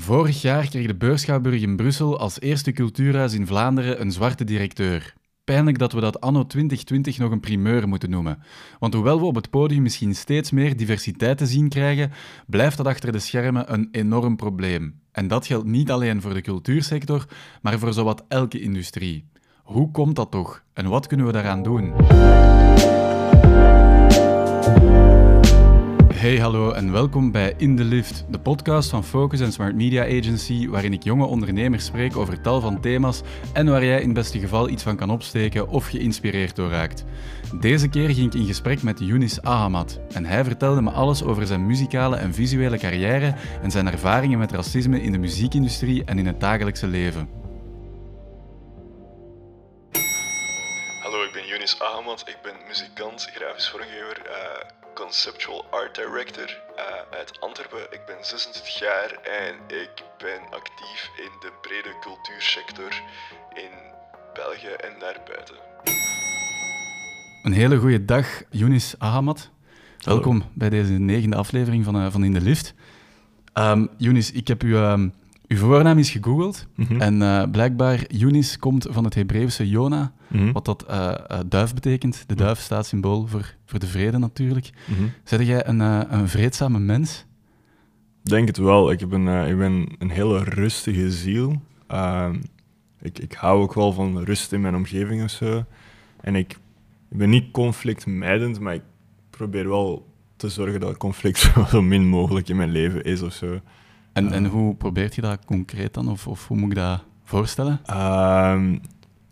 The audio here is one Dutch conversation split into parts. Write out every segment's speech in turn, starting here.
Vorig jaar kreeg de Beurschouwburg in Brussel als eerste cultuurhuis in Vlaanderen een zwarte directeur. Pijnlijk dat we dat anno 2020 nog een primeur moeten noemen. Want hoewel we op het podium misschien steeds meer diversiteit te zien krijgen, blijft dat achter de schermen een enorm probleem. En dat geldt niet alleen voor de cultuursector, maar voor zowat elke industrie. Hoe komt dat toch? En wat kunnen we daaraan doen? Hey, hallo en welkom bij In the Lift, de podcast van Focus en Smart Media Agency, waarin ik jonge ondernemers spreek over tal van thema's en waar jij in het beste geval iets van kan opsteken of geïnspireerd door raakt. Deze keer ging ik in gesprek met Yunis Ahamad en hij vertelde me alles over zijn muzikale en visuele carrière en zijn ervaringen met racisme in de muziekindustrie en in het dagelijkse leven. Hallo, ik ben Yunis Ahamad, ik ben muzikant, grafisch vormgever. Uh conceptual art director uh, uit Antwerpen. Ik ben 26 jaar en ik ben actief in de brede cultuursector in België en daarbuiten. Een hele goede dag, Younis Ahamad. Welkom bij deze negende aflevering van, uh, van In de Lift. Um, Younis, ik heb u um, uw voornaam is gegoogeld mhm. en uh, blijkbaar Yunis komt van het Hebreeuwse Jona, mhm. wat dat uh, duif betekent. De mhm. duif staat symbool voor, voor de vrede natuurlijk. Mm Zeg jij een, een vreedzame mens? denk het wel. Ik, heb een, ik ben een hele rustige ziel. Ehm, ik, ik hou ook wel van rust in mijn omgeving of zo. En ik, ik ben niet conflictmijdend, maar ik probeer wel te zorgen dat conflict zo min mogelijk in mijn leven is of zo. En, en hoe probeert je dat concreet dan? Of, of hoe moet ik dat voorstellen? Ehm,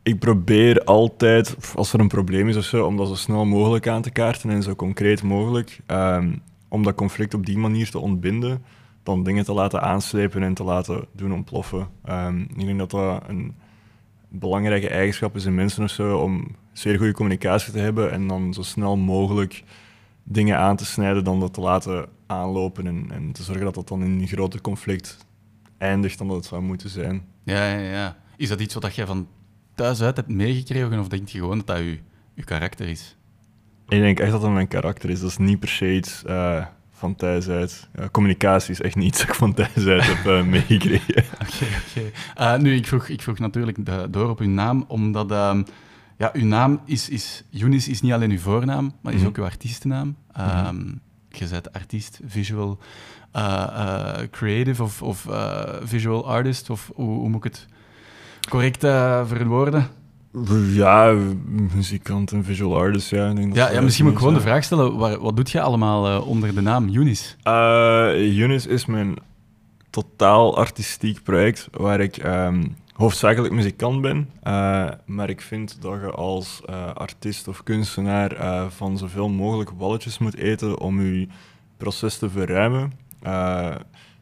ik probeer altijd, als er een probleem is of zo, om dat zo snel mogelijk aan te kaarten en zo concreet mogelijk. Um, om dat conflict op die manier te ontbinden, dan dingen te laten aanslepen en te laten doen ontploffen. Um, ik denk dat dat een belangrijke eigenschap is in mensen of zo, om zeer goede communicatie te hebben en dan zo snel mogelijk dingen aan te snijden dan dat te laten aanlopen en, en te zorgen dat dat dan in een groter conflict eindigt dan dat het zou moeten zijn. Ja, ja, ja. Is dat iets wat jij van thuis uit hebt meegekregen of denk je gewoon dat dat je, je karakter is? Ik denk echt dat dat mijn karakter is. Dat is niet per se iets uh, van thuis uit. communicatie is echt niet iets dat ik van thuis uit heb uh, meegekregen. Oké, oké. Eh, nu, ik vroeg, ik vroeg natuurlijk door op uw naam, omdat... Ehm, ja, uw naam is, is... Yunis is niet alleen uw voornaam, maar is mhm. ook uw artiestennaam. Um, je bent artiest, visual uh, uh, creative of, of uh, visual artist, of hoe, hoe, moet ik het correct verwoorden? Ja, muzikant en visual artist, ja. Ik denk ja, ja misschien moet ik gewoon de vraag stellen, wat, wat doet je allemaal onder de naam Yunis? Yunis is mijn totaal artistiek project, waar ik... Um, hoofdzakelijk muzikant ben, uh, maar ik vind dat je als uh, artiest of kunstenaar uh, van zoveel mogelijk walletjes moet eten om je proces te verruimen.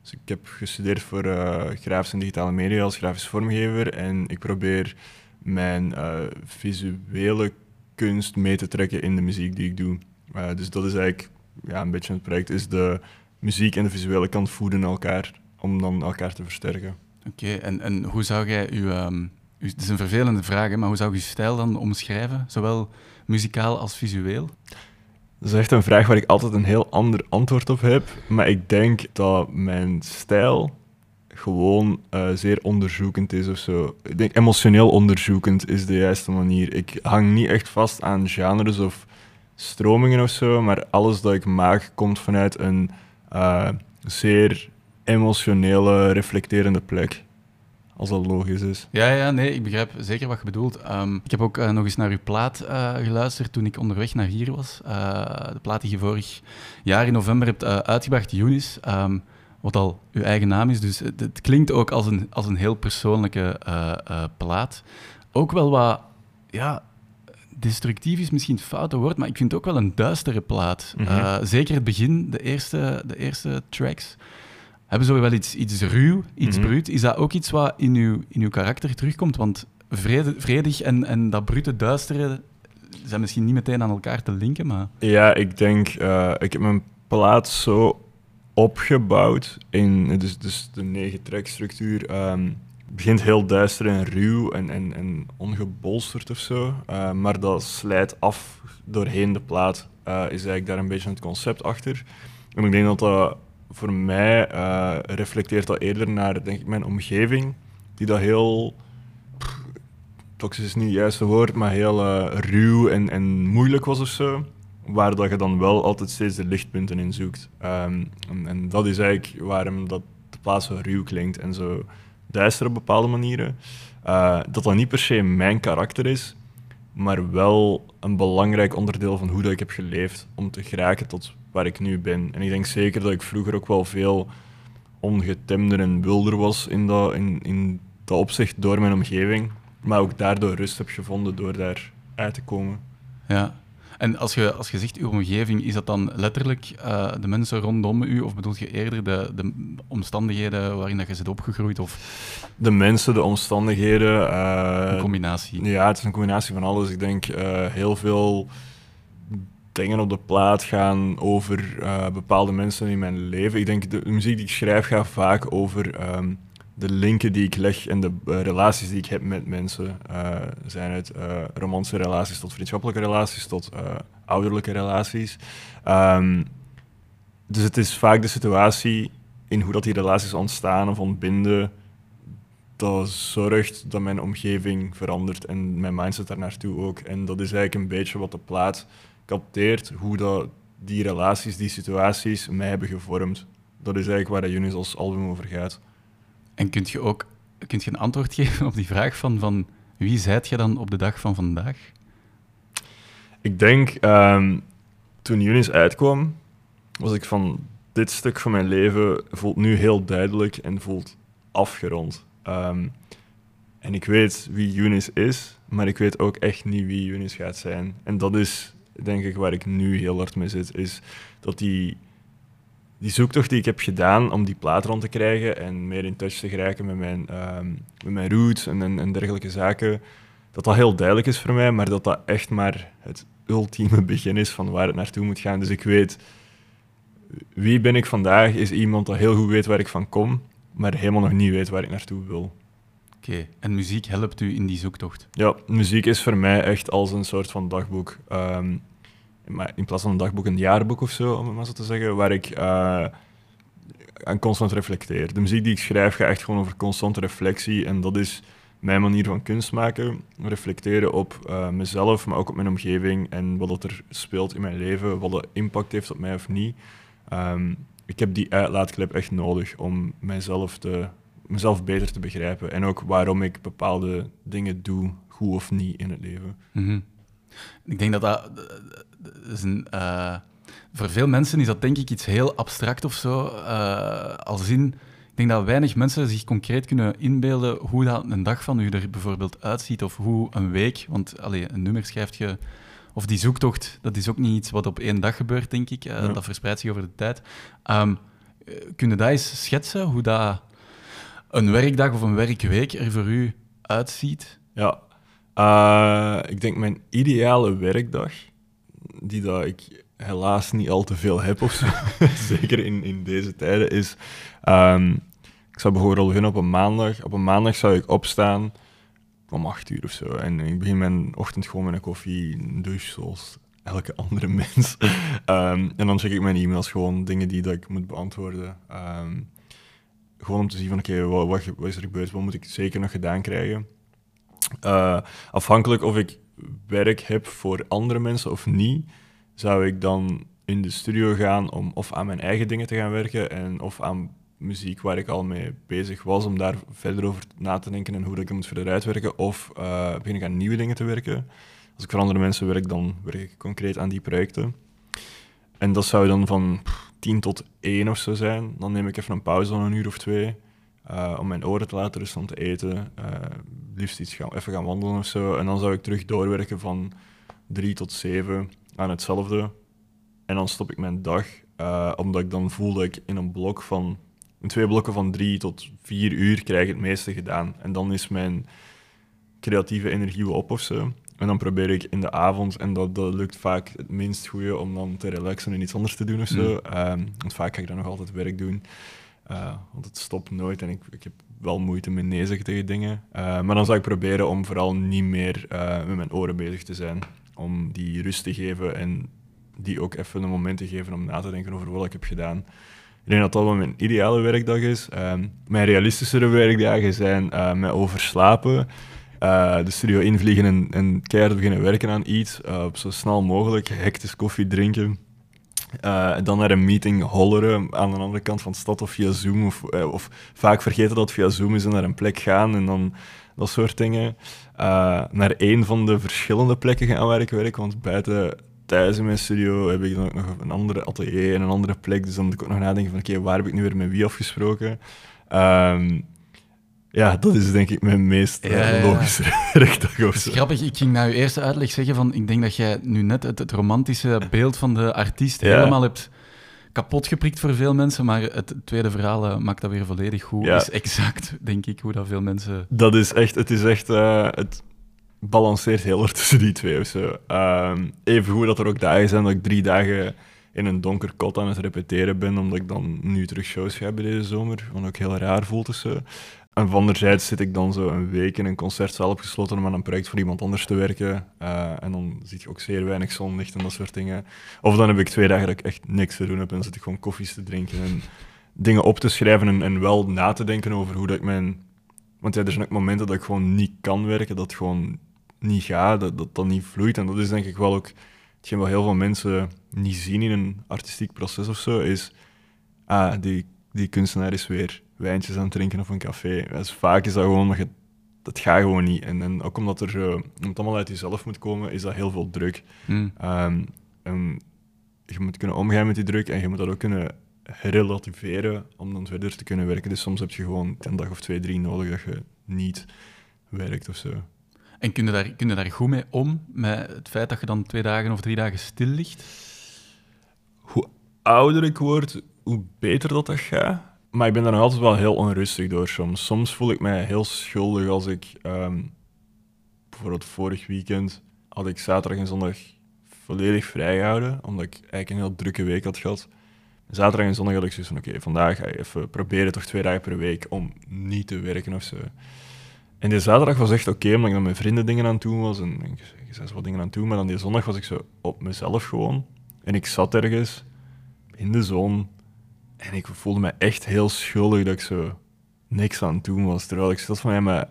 dus ik heb gestudeerd voor grafische en digitale media als grafisch vormgever en ik probeer mijn visuele kunst mee te trekken in de muziek die ik doe. dus dat is eigenlijk ja, een beetje het project, is de muziek en de visuele kant voeden elkaar om dan elkaar te versterken. Oké, en, en hoe zou jij uw, um, Het is een vervelende vraag, maar hoe zou je je stijl dan omschrijven? Zowel muzikaal als visueel? Dat is echt een vraag waar ik altijd een heel ander antwoord op heb. Maar ik denk dat mijn stijl gewoon uh, zeer onderzoekend is of zo. Ik denk emotioneel onderzoekend is de juiste manier. Ik hang niet echt vast aan genres of stromingen of zo, maar alles dat ik maak komt vanuit een uh, zeer emotionele, reflecterende plek. Als dat logisch is. Ja, ja, nee, ik begrijp zeker wat je bedoelt. Ehm, ik heb ook uh, nog eens naar uw plaat uh, geluisterd toen ik onderweg naar hier was. Uh, de plaat die je vorig jaar in november hebt uitgebracht, Yunis. Um, wat al uw eigen naam is. Dus het, het, klinkt ook als een, als een heel persoonlijke plaat. Ook wel wat, ja, destructief is misschien het foute woord, maar ik vind het ook wel een duistere plaat. Mhm. zeker het begin, de eerste, de eerste tracks hebben zo wel iets, iets ruw, iets mm bruut? Is dat ook iets wat in uw, in uw karakter terugkomt? Want vrede, vredig en, en dat brute duistere zijn misschien niet meteen aan elkaar te linken, maar... Ja, ik denk... Uh, ik heb mijn plaat zo opgebouwd in... Dus, dus de negen trackstructuur um, begint heel duister en ruw en, en, en ongebolsterd of zo. Uh, maar dat slijt af doorheen de plaat. Uh, is eigenlijk daar een beetje het concept achter. En ik denk dat dat voor mij uh, reflecteert dat eerder naar denk ik, mijn omgeving, die dat heel. toxisch is niet het juiste woord, maar heel uh, ruw en, en moeilijk was of zo. Waar dat je dan wel altijd steeds de lichtpunten in zoekt. Um, en, en, dat is eigenlijk waarom dat de plaats zo ruw klinkt en zo duister op bepaalde manieren. Uh, dat dat niet per se mijn karakter is, maar wel een belangrijk onderdeel van hoe dat ik heb geleefd om te geraken tot waar ik nu ben. En ik denk zeker dat ik vroeger ook wel veel ongetemder en wilder was in dat, in, in dat opzicht door mijn omgeving. Maar ook daardoor rust heb gevonden door daar uit te komen. Ja, en als je, als je zegt uw omgeving, is dat dan letterlijk uh, de mensen rondom u? Of bedoel je eerder de, de omstandigheden waarin dat je zit opgegroeid? Of? De mensen, de omstandigheden. Uh, een combinatie. Ja, het is een combinatie van alles. Ik denk uh, heel veel dingen op de plaat gaan over bepaalde mensen in mijn leven. Ik denk de muziek die ik schrijf gaat vaak over um, de linken die ik leg en de uh, relaties die ik heb met mensen uh, zijn het romantische relaties tot vriendschappelijke relaties tot ouderlijke relaties. Um, dus het is vaak de situatie in hoe dat die relaties ontstaan of ontbinden dat zorgt dat mijn omgeving verandert en mijn mindset daar naartoe ook. En dat is eigenlijk een beetje wat de plaat capteert, hoe dat die relaties, die situaties mij hebben gevormd. Dat is eigenlijk waar Junis als album over gaat. En kunt je ook kunt je een antwoord geven op die vraag van, van wie zijt je dan op de dag van vandaag? Ik denk, um, toen Yunis uitkwam, was ik van dit stuk van mijn leven voelt nu heel duidelijk en voelt afgerond. Um, en ik weet wie Yunis is, maar ik weet ook echt niet wie Yunis gaat zijn. En dat is, denk ik, waar ik nu heel hard mee zit, is dat die die zoektocht die ik heb gedaan om die plaat rond te krijgen en meer in touch te geraken met mijn, um, met mijn roots en, en, en, dergelijke zaken, dat dat heel duidelijk is voor mij, maar dat dat echt maar het ultieme begin is van waar het naartoe moet gaan. Dus ik weet, wie ben ik vandaag, is iemand dat heel goed weet waar ik van kom, maar helemaal nog niet weet waar ik naartoe wil. En muziek helpt u in die zoektocht? Ja, muziek is voor mij echt als een soort van dagboek. Um, maar in plaats van een dagboek een jaarboek of zo, om het maar zo te zeggen, waar ik uh, aan constant reflecteer. De muziek die ik schrijf gaat echt gewoon over constante reflectie en dat is mijn manier van kunst maken. Reflecteren op uh, mezelf, maar ook op mijn omgeving en wat er speelt in mijn leven, wat de impact heeft op mij of niet. Um, ik heb die uitlaatklep echt nodig om mijzelf, te, mezelf beter te begrijpen en ook waarom ik bepaalde dingen doe, goed of niet in het leven. Mm -hmm. Ik denk dat dat, is een, uh, voor veel mensen is dat denk ik iets heel abstract of zo. Uh, als in, ik denk dat weinig mensen zich concreet kunnen inbeelden hoe dat een dag van u er bijvoorbeeld uitziet of hoe een week, want allee, een nummer schrijft je, of die zoektocht, dat is ook niet iets wat op één dag gebeurt, denk ik. Uh, ja. Dat verspreidt zich over de tijd. Um, kun je dat eens schetsen, hoe dat een werkdag of een werkweek er voor u uitziet? Ja, uh, ik denk mijn ideale werkdag, die dat ik helaas niet al te veel heb of zo, zeker in, in deze tijden, is... Um, ik zou bijvoorbeeld beginnen op een maandag. Op een maandag zou ik opstaan om acht uur of zo. En ik begin mijn ochtend gewoon met een koffie, een douche, zoals elke andere mens. um, en dan check ik mijn e-mails, gewoon dingen die dat ik moet beantwoorden. Um, gewoon om te zien van, oké, wat, is er gebeurd? Wat moet ik zeker nog gedaan krijgen? Uh, afhankelijk of ik werk heb voor andere mensen of niet, zou ik dan in de studio gaan om of aan mijn eigen dingen te gaan werken en of aan muziek waar ik al mee bezig was, om daar verder over na te denken en hoe ik het moet verder uitwerken, of uh, begin ik aan nieuwe dingen te werken. Als ik voor andere mensen werk, dan werk ik concreet aan die projecten. En dat zou dan van 10 tot 1 of zo zijn. Dan neem ik even een pauze van een uur of twee. Uh, om mijn oren te laten rusten om te eten. Uh, liefst iets gaan, even gaan wandelen of zo. En dan zou ik terug doorwerken van drie tot zeven aan hetzelfde. En dan stop ik mijn dag, uh, omdat ik dan voel dat ik in een blok van, in twee blokken van drie tot vier uur krijg het meeste gedaan. En dan is mijn creatieve energie op of zo. En dan probeer ik in de avond, en dat, dat lukt vaak het minst goede, om dan te relaxen en iets anders te doen of zo. Mm. Um, want vaak ga ik dan nog altijd werk doen. Uh, want het stopt nooit en ik, ik heb wel moeite met nee zeggen tegen dingen. Uh, maar dan zou ik proberen om vooral niet meer uh, met mijn oren bezig te zijn. Om die rust te geven en die ook even een moment te geven om na te denken over wat ik heb gedaan. Ik denk dat dat wel mijn ideale werkdag is. Ehm, mijn realistischere werkdagen zijn met overslapen, uh, de studio invliegen en, en keihard beginnen werken aan iets, uh, zo snel mogelijk, hectisch koffie drinken. Uh, dan naar een meeting holleren aan de andere kant van de stad of via Zoom. Of, of vaak vergeten dat het via Zoom is en naar een plek gaan en dan dat soort dingen. naar een van de verschillende plekken gaan waar ik werk, want buiten thuis in mijn studio heb ik dan ook nog een andere atelier en een andere plek. Dus dan moet ik ook nog nadenken van oké, waar heb ik nu weer met wie afgesproken? Um, ja, dat is denk ik mijn meest uh, logische rechtdag. Grappig, ik ging na uw eerste uitleg zeggen van ik denk dat jij nu net het, het romantische beeld van de artiest helemaal hebt kapot geprikt voor veel mensen, maar het tweede verhaal uh, maakt dat weer volledig goed. Ja. is exact, denk ik, hoe dat veel mensen... Dat is echt, het is echt, uh, het balanceert heel erg tussen die twee of zo. Um, even goed dat er ook dagen zijn dat ik drie dagen in een donker kot aan het repeteren ben, omdat ik dan nu terug shows ga hebben deze zomer, wat ook heel raar voelt. Dus, en anderzijds zit ik dan zo een week in een concertzaal opgesloten om aan een project voor iemand anders te werken. Uh, en dan zie je ook zeer weinig zonlicht en dat soort dingen. Of dan heb ik twee dagen dat ik echt niks te doen heb en zit ik gewoon koffies te drinken en dingen op te schrijven en, en wel na te denken over hoe dat ik mijn... Want ja, er zijn ook momenten dat ik gewoon niet kan werken, dat het gewoon niet gaat, dat dat, dat niet vloeit. En dat is denk ik wel ook hetgeen wat heel veel mensen niet zien in een artistiek proces of zo, is... Ah, die, die kunstenaar is weer wijntjes aan het drinken of een café. Dus vaak is dat gewoon, maar je, dat gaat gewoon niet. En, en ook omdat er, uh, het allemaal uit jezelf moet komen, is dat heel veel druk. Hmm. Um, en je moet kunnen omgaan met die druk en je moet dat ook kunnen relativeren om dan verder te kunnen werken. Dus soms heb je gewoon een dag of twee, drie nodig dat je niet werkt of zo. En kun je, daar, kun je daar goed mee om, met het feit dat je dan twee dagen of drie dagen stil ligt? Hoe ouder ik word, hoe beter dat dat gaat. Maar ik ben daar nog altijd wel heel onrustig door soms. Soms voel ik mij heel schuldig als ik... Um, bijvoorbeeld vorig weekend had ik zaterdag en zondag volledig vrijgehouden, omdat ik eigenlijk een heel drukke week had gehad. Zaterdag en zondag had ik zoiets van, oké, vandaag ga je even proberen toch twee dagen per week om niet te werken of zo. En die zaterdag was echt oké, omdat ik met vrienden dingen aan het doen was en ik zei wat dingen aan het doen, maar dan die zondag was ik zo op mezelf gewoon. En ik zat ergens in de zon en ik voelde me echt heel schuldig dat ik zo niks aan het doen was. Terwijl ik zat van, ja, maar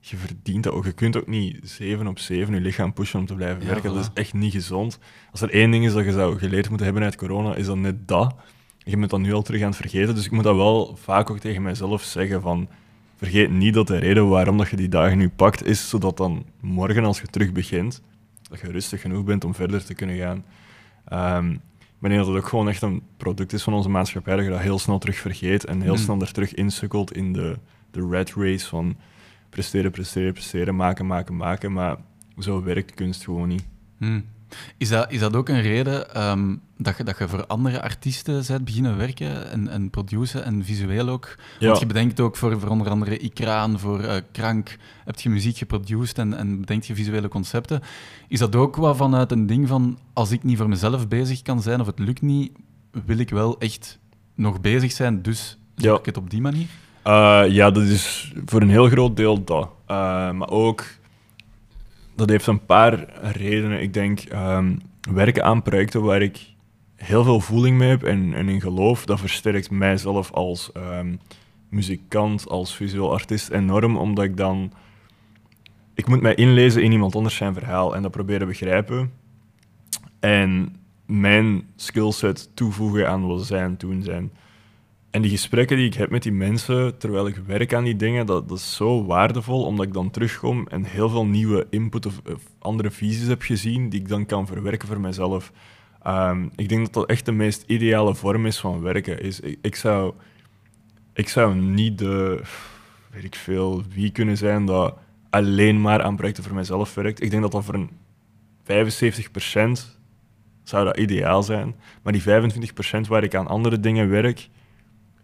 je verdient dat ook. Je kunt ook niet zeven op zeven je lichaam pushen om te blijven werken. Dat is echt niet gezond. Als er één ding is dat je zou geleerd moeten hebben uit corona, is dat net dat. Je bent dat nu al terug aan het vergeten. Dus ik moet dat wel vaak ook tegen mijzelf zeggen van... Vergeet niet dat de reden waarom dat je die dagen nu pakt, is zodat dan morgen als je terug begint, dat je rustig genoeg bent om verder te kunnen gaan. Um, maar dat ook gewoon echt een product is van onze maatschappij, dat je dat heel snel terug vergeet en heel mm. snel er terug insukkelt in de, de red race van presteren, presteren, presteren, maken, maken, maken. Maar zo werkt kunst gewoon niet. Mm. Is dat, is dat ook een reden um, dat, je, dat je voor andere artiesten bent beginnen werken en, en produceren en visueel ook? Ja. Want je bedenkt ook voor, voor onder andere Ikraan, voor uh, Krank, heb je muziek geproduceerd en, en bedenkt je visuele concepten. Is dat ook wat vanuit een ding van, als ik niet voor mezelf bezig kan zijn of het lukt niet, wil ik wel echt nog bezig zijn, dus doe ja. ik het op die manier? Uh, ja, dat is voor een heel groot deel dat. Uh, maar ook dat heeft een paar redenen. Ik denk um, werken aan projecten waar ik heel veel voeling mee heb en, en in geloof, dat versterkt mijzelf als um, muzikant, als visueel artiest enorm, omdat ik dan... Ik moet mij inlezen in iemand anders zijn verhaal en dat proberen begrijpen. En mijn skillset toevoegen aan wat zij doen zijn. En die gesprekken die ik heb met die mensen terwijl ik werk aan die dingen, dat, dat is zo waardevol, omdat ik dan terugkom en heel veel nieuwe input of, andere visies heb gezien die ik dan kan verwerken voor mezelf. Um, ik denk dat dat echt de meest ideale vorm is van werken. Is, ik, ik, zou, ik zou niet de, weet ik veel, wie kunnen zijn dat alleen maar aan projecten voor mezelf werkt. Ik denk dat dat voor een 75% zou dat ideaal zijn. Maar die 25% waar ik aan andere dingen werk,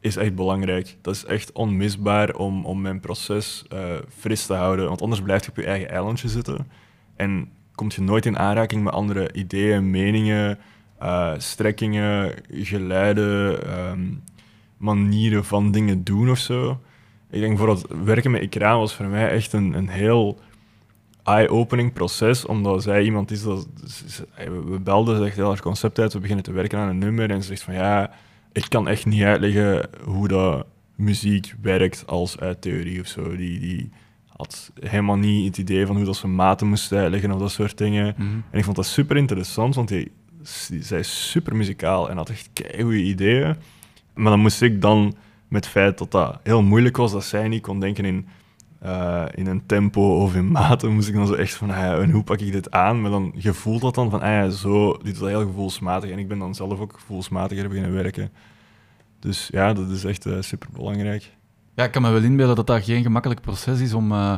is echt belangrijk. Dat is echt onmisbaar om, om mijn proces uh, fris te houden. Want anders blijf je op je eigen eilandje zitten. En kom je nooit in aanraking met andere ideeën, meningen, uh, strekkingen, geluiden, um, manieren van dingen doen of zo. Ik denk voor het werken met Ikraan was voor mij echt een, een heel eye-opening proces, omdat zij iemand is dat... We belden, zegt heel haar concept uit, we beginnen te werken aan een nummer en ze zegt van ja ik kan echt niet uitleggen hoe dat muziek werkt als uit theorie of zo. Die, die had helemaal niet het idee van hoe dat ze maten moesten uitleggen of dat soort dingen. Mhm. En ik vond dat super interessant, want hij, zij is super muzikaal en had echt goede ideeën. Maar dan moest ik dan, met het feit dat dat heel moeilijk was, dat zij niet kon denken in, eh, in een tempo of in maten, moest ik dan zo echt van, ah ja, en hoe pak ik dit aan? Maar dan je voelt dat dan van, ah ja, zo, dit is heel gevoelsmatig. En ik ben dan zelf ook gevoelsmatiger beginnen werken. Dus ja, dat is echt super belangrijk. Ja, ik kan me wel inbeelden dat dat geen gemakkelijk proces is om eh,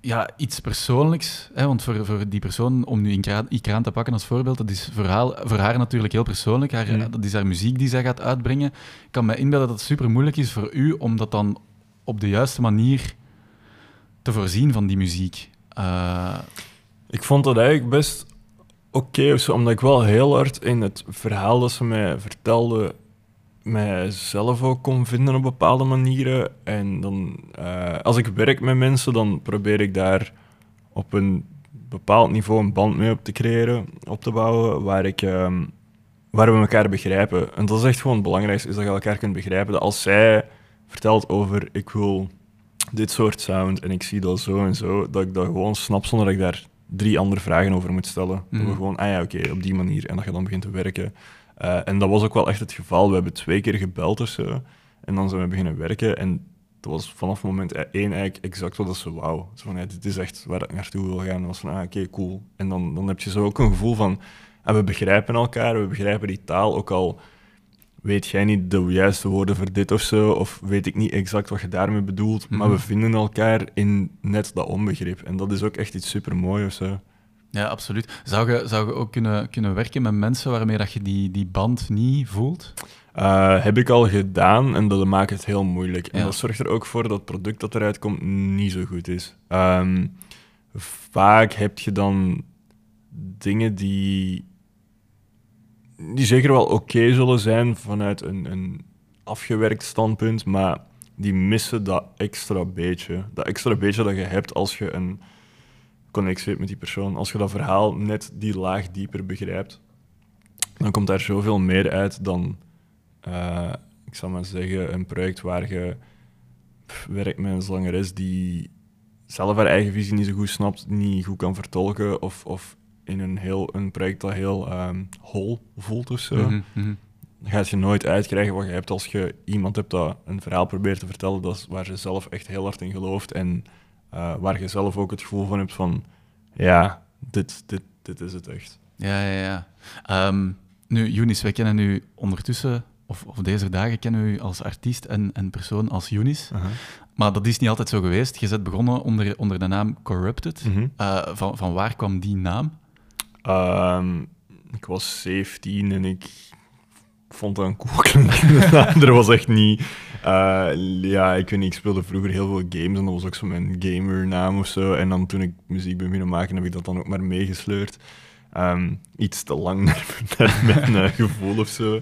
ja, iets persoonlijks, hè, want voor, voor die persoon, om nu Ikraan te pakken als voorbeeld, dat is voor haar, voor haar natuurlijk heel persoonlijk. Haar, Mm. Dat is haar muziek die zij gaat uitbrengen. Ik kan me inbeelden dat het super moeilijk is voor u om dat dan op de juiste manier te voorzien van die muziek. Eh, Ik vond dat eigenlijk best oké, omdat ik wel heel hard in het verhaal dat ze mij vertelde, mijzelf ook kon vinden op bepaalde manieren. En dan, eh, als ik werk met mensen, dan probeer ik daar op een bepaald niveau een band mee op te creëren, op te bouwen, waar, ik, ehm, waar we elkaar begrijpen. En dat is echt gewoon het belangrijkste, is dat je elkaar kunt begrijpen. Dat als zij vertelt over, ik wil dit soort sound en ik zie dat zo en zo, dat ik dat gewoon snap zonder dat ik daar drie andere vragen over moet stellen. Dat Mhm. we gewoon, ah ja, oké, op die manier. En dat je dan begint te werken. Eh, en dat was ook wel echt het geval. We hebben twee keer gebeld of zo. En dan zijn we beginnen werken. En dat was vanaf moment één eigenlijk exact wat ze wou. Zo van, ja, dit is echt waar ik naartoe wil gaan. En dat was van, ah, oké, cool. En dan, dan heb je zo ook een gevoel van, ah, we begrijpen elkaar, we begrijpen die taal. Ook al weet jij niet de juiste woorden voor dit of zo, of weet ik niet exact wat je daarmee bedoelt, maar Mhm. we vinden elkaar in net dat onbegrip. En dat is ook echt iets super moois of zo. ja, absoluut. Zou je, zou je ook kunnen, kunnen werken met mensen waarmee dat je die, die band niet voelt? Uh, heb ik al gedaan en dat maakt het heel moeilijk. En Ja. dat zorgt er ook voor dat het product dat eruit komt niet zo goed is. Ehm, vaak heb je dan dingen die, die zeker wel oké zullen zijn vanuit een, een afgewerkt standpunt, maar die missen dat extra beetje. Dat extra beetje dat je hebt als je een connectie hebt met die persoon. Als je dat verhaal net die laag dieper begrijpt, dan komt daar zoveel meer uit dan uh, ik zal maar zeggen, een project waar je werkt met een zangeres die zelf haar eigen visie niet zo goed snapt, niet goed kan vertolken, of, of in een, heel, een project dat heel um, hol voelt of zo. Mm -hmm, mm -hmm. Gaat je nooit uitkrijgen wat je hebt als je iemand hebt dat een verhaal probeert te vertellen dat is waar je zelf echt heel hard in gelooft en uh, waar je zelf ook het gevoel van hebt van, ja, dit, dit, dit is het echt. Ja, ja, ja. Um, nu, Younis, wij kennen u ondertussen of, of, deze dagen kennen we u als artiest en, en persoon als Younis. Uh -huh. Maar dat is niet altijd zo geweest. Je bent begonnen onder, onder de naam Corrupted. -hmm. uh, van, van waar kwam die naam? Um, ik was 17 en ik vond dat een cool klinkende naam. Er was echt niet... Uh, ja, ik weet niet, ik speelde vroeger heel veel games en dat was ook zo mijn gamernaam of zo. En dan toen ik muziek ben beginnen maken, heb ik dat dan ook maar meegesleurd. Um, iets te lang naar, mijn uh, gevoel of zo.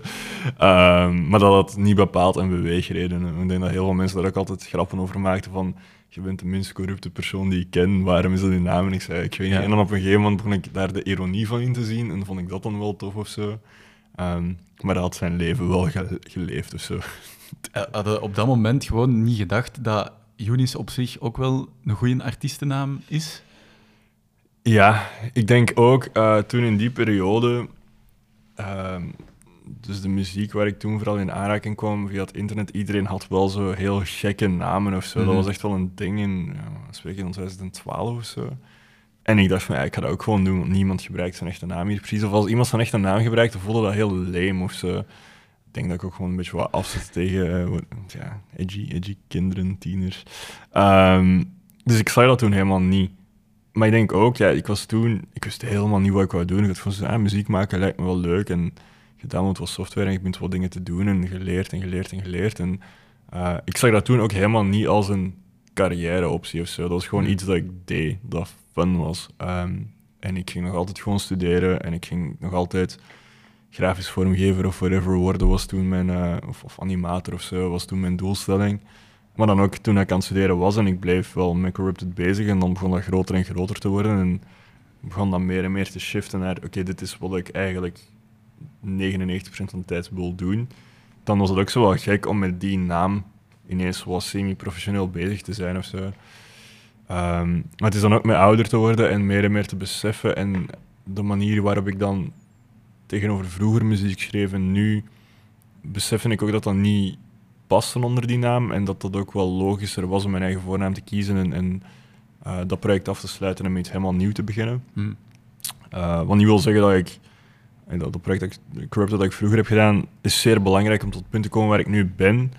Um, maar dat had niet bepaald een beweegreden. Ik denk dat heel veel mensen daar ook altijd grappen over maakten van je bent de minst corrupte persoon die ik ken, waarom is dat die naam? En ik zei, ik weet niet. En dan op een gegeven moment begon ik daar de ironie van in te zien en vond ik dat dan wel tof of zo. Um, maar dat had zijn leven wel ge geleefd of zo. Hadden op dat moment gewoon niet gedacht dat Younis op zich ook wel een goede artiestennaam is? Ja, ik denk ook uh, toen in die periode, uh, dus de muziek waar ik toen vooral in aanraking kwam via het internet, iedereen had wel zo heel gekke namen of zo. Mm -hmm. Dat was echt wel een ding in, ja, spreek in 2012 of zo. En ik dacht van, ja, ik ga dat ook gewoon doen, want niemand gebruikt zijn echte naam hier precies. Of als iemand zijn echte naam gebruikt, dan voelde dat heel lame of zo. Ik denk dat ik ook gewoon een beetje wat afzet tegen uh, ja, edgy, edgy kinderen, tieners. Um, dus ik zag dat toen helemaal niet. Maar ik denk ook, ja, ik was toen, ik wist helemaal niet wat ik wou doen. Ik had van, ah, muziek maken lijkt me wel leuk. En gedaan wat software en ik begint wat dingen te doen en geleerd en geleerd en geleerd. En uh, ik zag dat toen ook helemaal niet als een carrière-optie of zo. Dat was gewoon mm. iets dat ik deed, dat fun was. Um, en ik ging nog altijd gewoon studeren en ik ging nog altijd grafisch vormgever of whatever worden was toen mijn, uh, of, of animator of zo, was toen mijn doelstelling. Maar dan ook toen ik aan het studeren was en ik bleef wel met Corrupted bezig en dan begon dat groter en groter te worden en begon dat meer en meer te shiften naar oké, okay, dit is wat ik eigenlijk 99% van de tijd wil doen. dan was het ook zo wel gek om met die naam ineens wat semi-professioneel bezig te zijn of zo. Ehm, maar het is dan ook met ouder te worden en meer en meer te beseffen. En de manier waarop ik dan tegenover vroeger muziek schreef en nu besef ik ook dat dat niet paste onder die naam. En dat dat ook wel logischer was om mijn eigen voornaam te kiezen en, en eh, dat project af te sluiten en met iets helemaal nieuw te beginnen. Hmm. Uh, wat niet wil zeggen dat ik en dat, dat project dat ik, Corrupted dat ik vroeger heb gedaan, is zeer belangrijk om tot het punt te komen waar ik nu ben.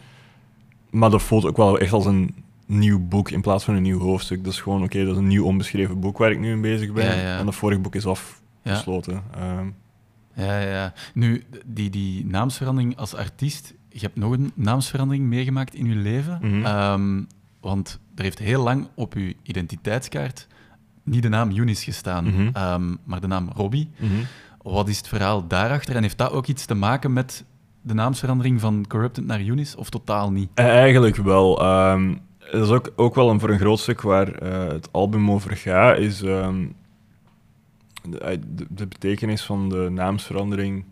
Maar dat voelt ook wel echt als een nieuw boek in plaats van een nieuw hoofdstuk. Dat is gewoon, oké, dat is een nieuw onbeschreven boek waar ik nu in bezig ben. Ja, ja. En dat vorige boek is afgesloten. Ehm, Ja, ja. Nu, die, die naamsverandering als artiest, je hebt nog een naamsverandering meegemaakt in je leven. Mhm. Ehm, want er heeft heel lang op je identiteitskaart niet de naam Younis gestaan, Mhm. ehm, maar de naam Robbie. Wat is het verhaal daarachter? En heeft dat ook iets te maken met de naamsverandering van Corrupted naar Younis, of totaal niet? Eh, Eigenlijk wel. Ehm, dat is ook, ook wel een, voor een groot stuk waar eh, het album over gaat, is ehm, de, de, betekenis van de naamsverandering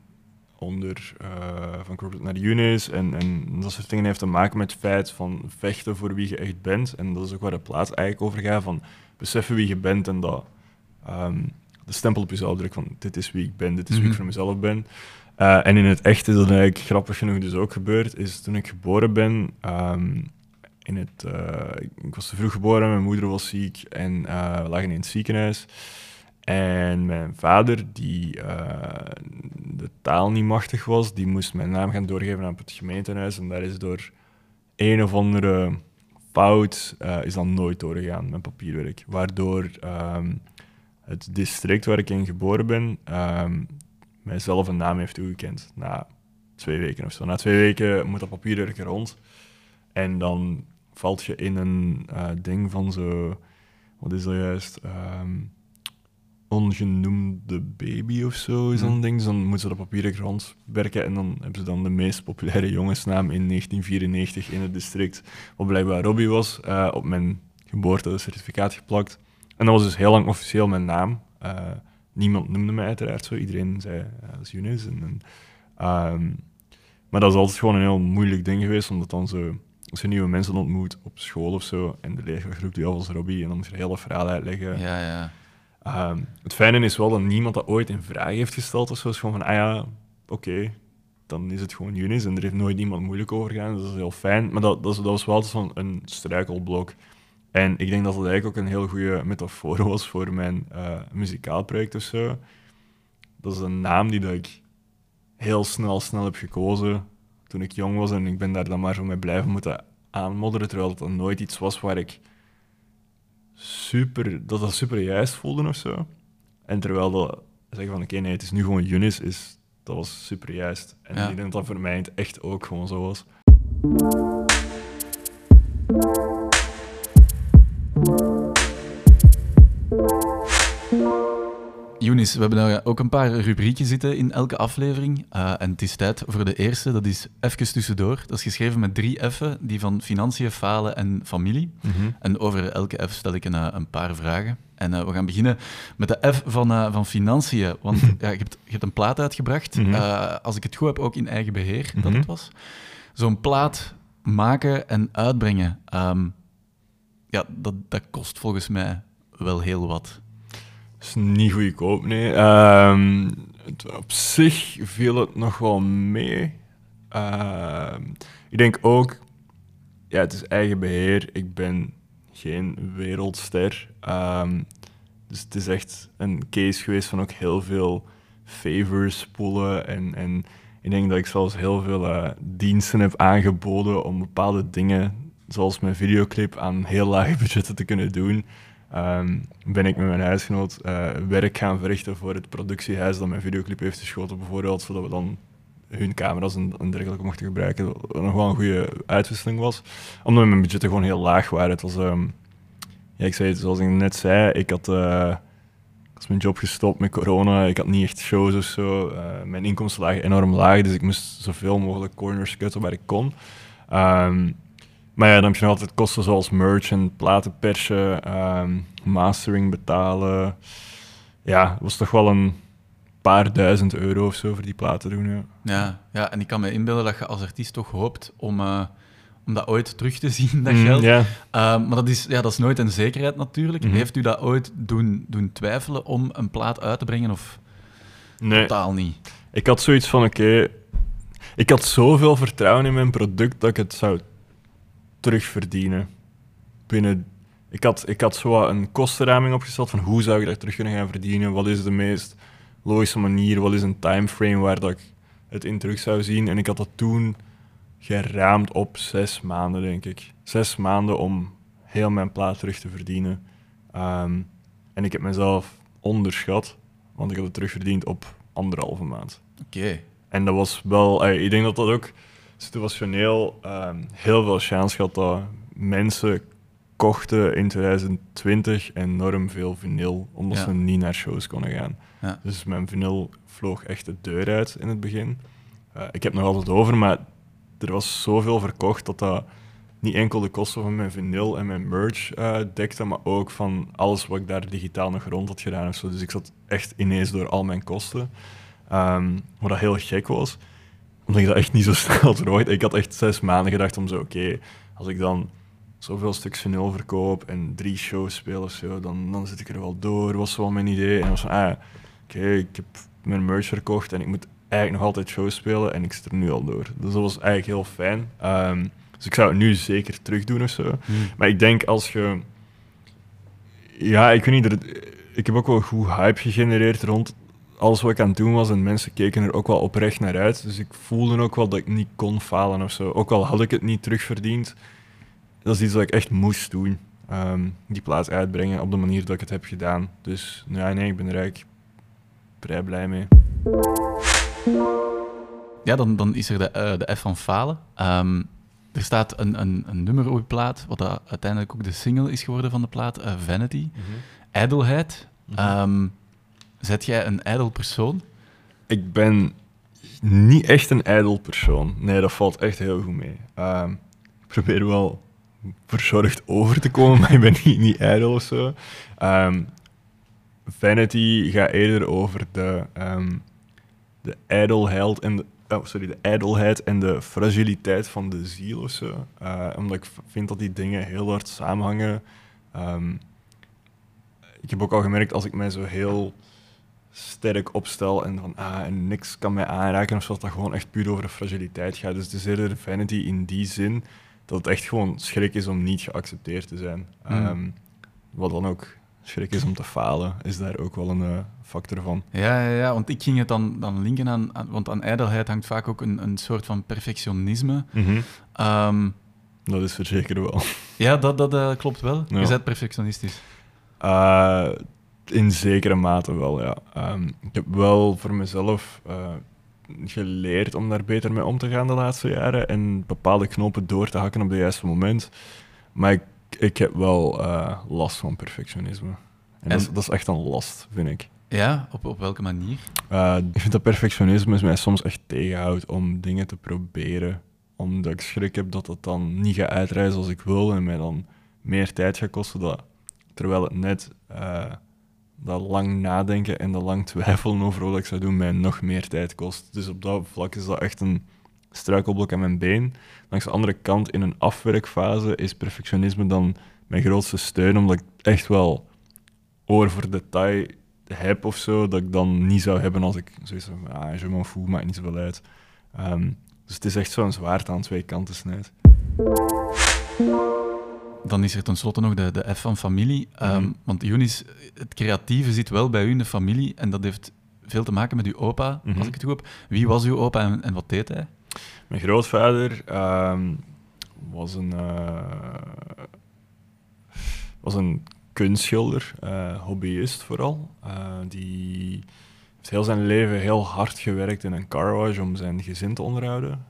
onder eh, van Corporate naar Unis en, en dat soort dingen heeft te maken met het feit van vechten voor wie je echt bent. En dat is ook waar de plaat eigenlijk over gaat, van beseffen wie je bent en dat ehm, de stempel op jezelf drukken van dit is wie ik ben, dit is wie Mhm. ik voor mezelf ben. Eh, en in het echt is dat eigenlijk grappig genoeg dus ook gebeurd, is toen ik geboren ben, ehm, in het, eh, ik- was te vroeg geboren, mijn moeder was ziek en eh, we lagen in het ziekenhuis. En mijn vader, die de taal niet machtig was, die moest mijn naam gaan doorgeven aan het gemeentehuis. En daar is door een of andere fout is dan nooit doorgegaan, mijn papierwerk. Waardoor ehm, het district waar ik in geboren ben, ehm mijzelf een naam heeft toegekend. Na twee weken of zo. Na twee weken moet dat papierwerk rond. En dan valt je in een eh, ding van zo... Wat is dat juist? Ehm, ongenoemde baby of zo is dan Mhm. een ding. Dus dan moeten ze dat papierwerk rondwerken en dan hebben ze dan de meest populaire jongensnaam in 1994 in het district, wat blijkbaar Robbie was, eh, op mijn geboortecertificaat geplakt. En dat was dus heel lang officieel mijn naam. Eh, niemand noemde mij uiteraard zo. Iedereen zei, dat is Younes. En, en, ehm, maar dat is altijd gewoon een heel moeilijk ding geweest, omdat dan zo, als je nieuwe mensen ontmoet op school of zo, en de leerkracht roept je af als Robbie, en dan moet je het hele verhaal uitleggen. Ja, ja. Ehm, het fijne is wel dat niemand dat ooit in vraag heeft gesteld of zo. Het is gewoon van, ah ja, oké, dan is het gewoon Younes en er heeft nooit iemand moeilijk over gedaan. Dus dat is heel fijn. Maar dat, dat, was wel zo'n een struikelblok. En ik denk dat dat eigenlijk ook een heel goede metafoor was voor mijn eh muzikaal project of zo. Dat is een naam die dat ik heel snel, snel heb gekozen toen ik jong was. En ik ben daar dan maar zo mee blijven moeten aanmodderen, terwijl dat dan nooit iets was waar ik super, dat dat super juist voelde of zo. En terwijl dat zeggen van oké, nee, het is nu gewoon Younes, is, dat was super juist. En Ja. ik denk dat dat voor mij echt ook gewoon zo was. We hebben daar ook een paar rubrieken zitten in elke aflevering. Eh, en het is tijd voor de eerste, dat is Even tussendoor. Dat is geschreven met drie F'en, die van financiën, falen en familie. En over elke F stel ik een, eh, een paar vragen. En eh, we gaan beginnen met de F van, van financiën. Want ja, je, hebt, je hebt een plaat uitgebracht. Mhm. Als ik het goed heb, ook in eigen beheer dat Mhm. het was. Zo'n plaat maken en uitbrengen, ehm, ja, dat, dat kost volgens mij wel heel wat. Is niet goedkoop, nee. Ehm, het- op zich viel het nog wel mee. Ehm, ik denk ook, ja, het is eigen beheer. Ik ben geen wereldster. Ehm, dus het is echt een case geweest van ook heel veel favors spoelen. En, en ik denk dat ik zelfs heel veel eh, diensten heb aangeboden om bepaalde dingen, zoals mijn videoclip, aan heel lage budgetten te kunnen doen. Ehm, ben ik met mijn huisgenoot eh, werk gaan verrichten voor het productiehuis dat mijn videoclip heeft geschoten, bijvoorbeeld, zodat we dan hun camera's en, dergelijke mochten gebruiken. Wat nog wel een goede uitwisseling was. Omdat mijn budgetten gewoon heel laag waren. Het was, ehm, ja, ik zei het zoals ik net zei, ik had, ik was mijn job gestopt met corona, ik had niet echt shows of zo. Eh, mijn inkomsten lagen enorm laag, dus ik moest zoveel mogelijk corners cutten waar ik kon. Ehm, maar ja, dan heb je nog altijd kosten zoals merch en platen persen, ehm, mastering betalen. Ja, het was toch wel een paar duizend euro of zo voor die plaat te doen. Ja. Ja, ja, en ik kan me inbeelden dat je als artiest toch hoopt om, eh, om dat ooit terug te zien, dat Mm, geld. ja. Uh, maar dat is, ja, dat is nooit een zekerheid natuurlijk. Mhm. Heeft u dat ooit doen, doen twijfelen om een plaat uit te brengen of Nee, totaal niet? ik had zoiets van, oké... ik had zoveel vertrouwen in mijn product dat ik het zou terugverdienen. Binnen... Ik had, ik had zo een kostenraming opgesteld van hoe zou ik daar terug kunnen gaan verdienen? Wat is de meest logische manier? Wat is een timeframe waar dat ik het in terug zou zien? En ik had dat toen geraamd op zes maanden, denk ik. Zes maanden om heel mijn plaat terug te verdienen. Ehm, en ik heb mezelf onderschat, want ik had het terugverdiend op anderhalve maand. Oké. En dat was wel, eh, ik denk dat dat ook situationeel ehm, heel veel chance had dat mensen kochten in 2020 enorm veel vinyl, omdat Ja. ze niet naar shows konden gaan. Ja. Dus mijn vinyl vloog echt de deur uit in het begin. Eh, ik heb nog altijd over, maar er was zoveel verkocht dat dat niet enkel de kosten van mijn vinyl en mijn merch eh, dekte, maar ook van alles wat ik daar digitaal nog rond had gedaan. Of zo. Dus ik zat echt ineens door al mijn kosten. Ehm, wat dat heel gek was, omdat ik dat echt niet zo snel droogde. Ik had echt zes maanden gedacht om zo, oké, als ik dan zoveel stuks vinyl verkoop en drie shows speel of zo, dan, dan zit ik er wel door, was wel mijn idee. En was van, ah, oké, ik heb mijn merch verkocht en ik moet eigenlijk nog altijd shows spelen en ik zit er nu al door. Dus dat was eigenlijk heel fijn. Ehm, dus ik zou het nu zeker terug doen of zo. Maar ik denk als je. Ja, ik weet niet. Er, ik heb ook wel goed hype gegenereerd rond alles wat ik aan het doen was. En mensen keken er ook wel oprecht naar uit. Dus ik voelde ook wel dat ik niet kon falen of zo. Ook al had ik het niet terugverdiend. Dat is iets wat ik echt moest doen. Ehm, die plaats uitbrengen op de manier dat ik het heb gedaan. Dus ja, nee, ik ben er eigenlijk vrij blij mee. Ja, dan, dan is er de, eh, de F van falen. Ehm, er staat een, een, een nummer op je plaat, wat dat uiteindelijk ook de single is geworden van de plaat, eh, Vanity. Ijdelheid. Ehm, zet jij een ijdel persoon? Ik ben niet echt een ijdel persoon. Nee, dat valt echt heel goed mee. Ehm, ik probeer wel verzorgd over te komen, maar ik ben niet, niet ijdel of zo. Ehm, Vanity gaat eerder over de, ehm de ijdelheid en de, oh, sorry, de ijdelheid en de fragiliteit van de ziel of zo. Eh, omdat ik vind dat die dingen heel hard samenhangen. Ik heb ook al gemerkt als ik mij zo heel sterk opstel en van ah, en niks kan mij aanraken of zo, dat gewoon echt puur over de fragiliteit gaat. Dus het is eerder vanity in die zin dat het echt gewoon schrik is om niet geaccepteerd te zijn. Mm. Ehm, wat dan ook schrik is om te falen, is daar ook wel een eh, factor van. Ja, ja, ja, want ik ging het dan, dan linken aan, aan- want aan ijdelheid hangt vaak ook een, een soort van perfectionisme. Ehm, Dat is er zeker wel. ja, dat, dat eh, klopt wel. Ja. Je bent perfectionistisch. Eh, in zekere mate wel, ja. Ehm, ik heb wel voor mezelf eh, geleerd om daar beter mee om te gaan de laatste jaren en bepaalde knopen door te hakken op het juiste moment. Maar ik, ik heb wel eh, last van perfectionisme. En, Dat, is, En- dat is echt een last, vind ik. Ja, op, op welke manier? Eh, ik vind dat perfectionisme mij soms echt tegenhoudt om dingen te proberen. Omdat ik schrik heb dat het dan niet gaat uitreizen zoals ik wil en mij dan meer tijd gaat kosten. Dat, terwijl het net eh, dat lang nadenken en dat lang twijfelen over wat ik zou doen mij nog meer tijd kost. Dus op dat vlak is dat echt een struikelblok aan mijn been. Langs de andere kant, in een afwerkfase, is perfectionisme dan mijn grootste steun, omdat ik echt wel oor voor detail heb of zo, dat ik dan niet zou hebben als ik zoiets van, ah, je m'en fout, maakt niet zoveel uit. Ehm, dus het is echt zo'n zwaard aan twee kanten snijdt. Dan is er tenslotte nog de, de F van familie. Ehm, Mhm. Want Younis, het creatieve zit wel bij u in de familie en dat heeft veel te maken met uw opa, Mhm. als ik het goed heb. Wie was uw opa en, en wat deed hij? Mijn grootvader ehm, was een, eh, was een kunstschilder, eh, hobbyist vooral. Eh, die heeft heel zijn leven heel hard gewerkt in een carwash om zijn gezin te onderhouden.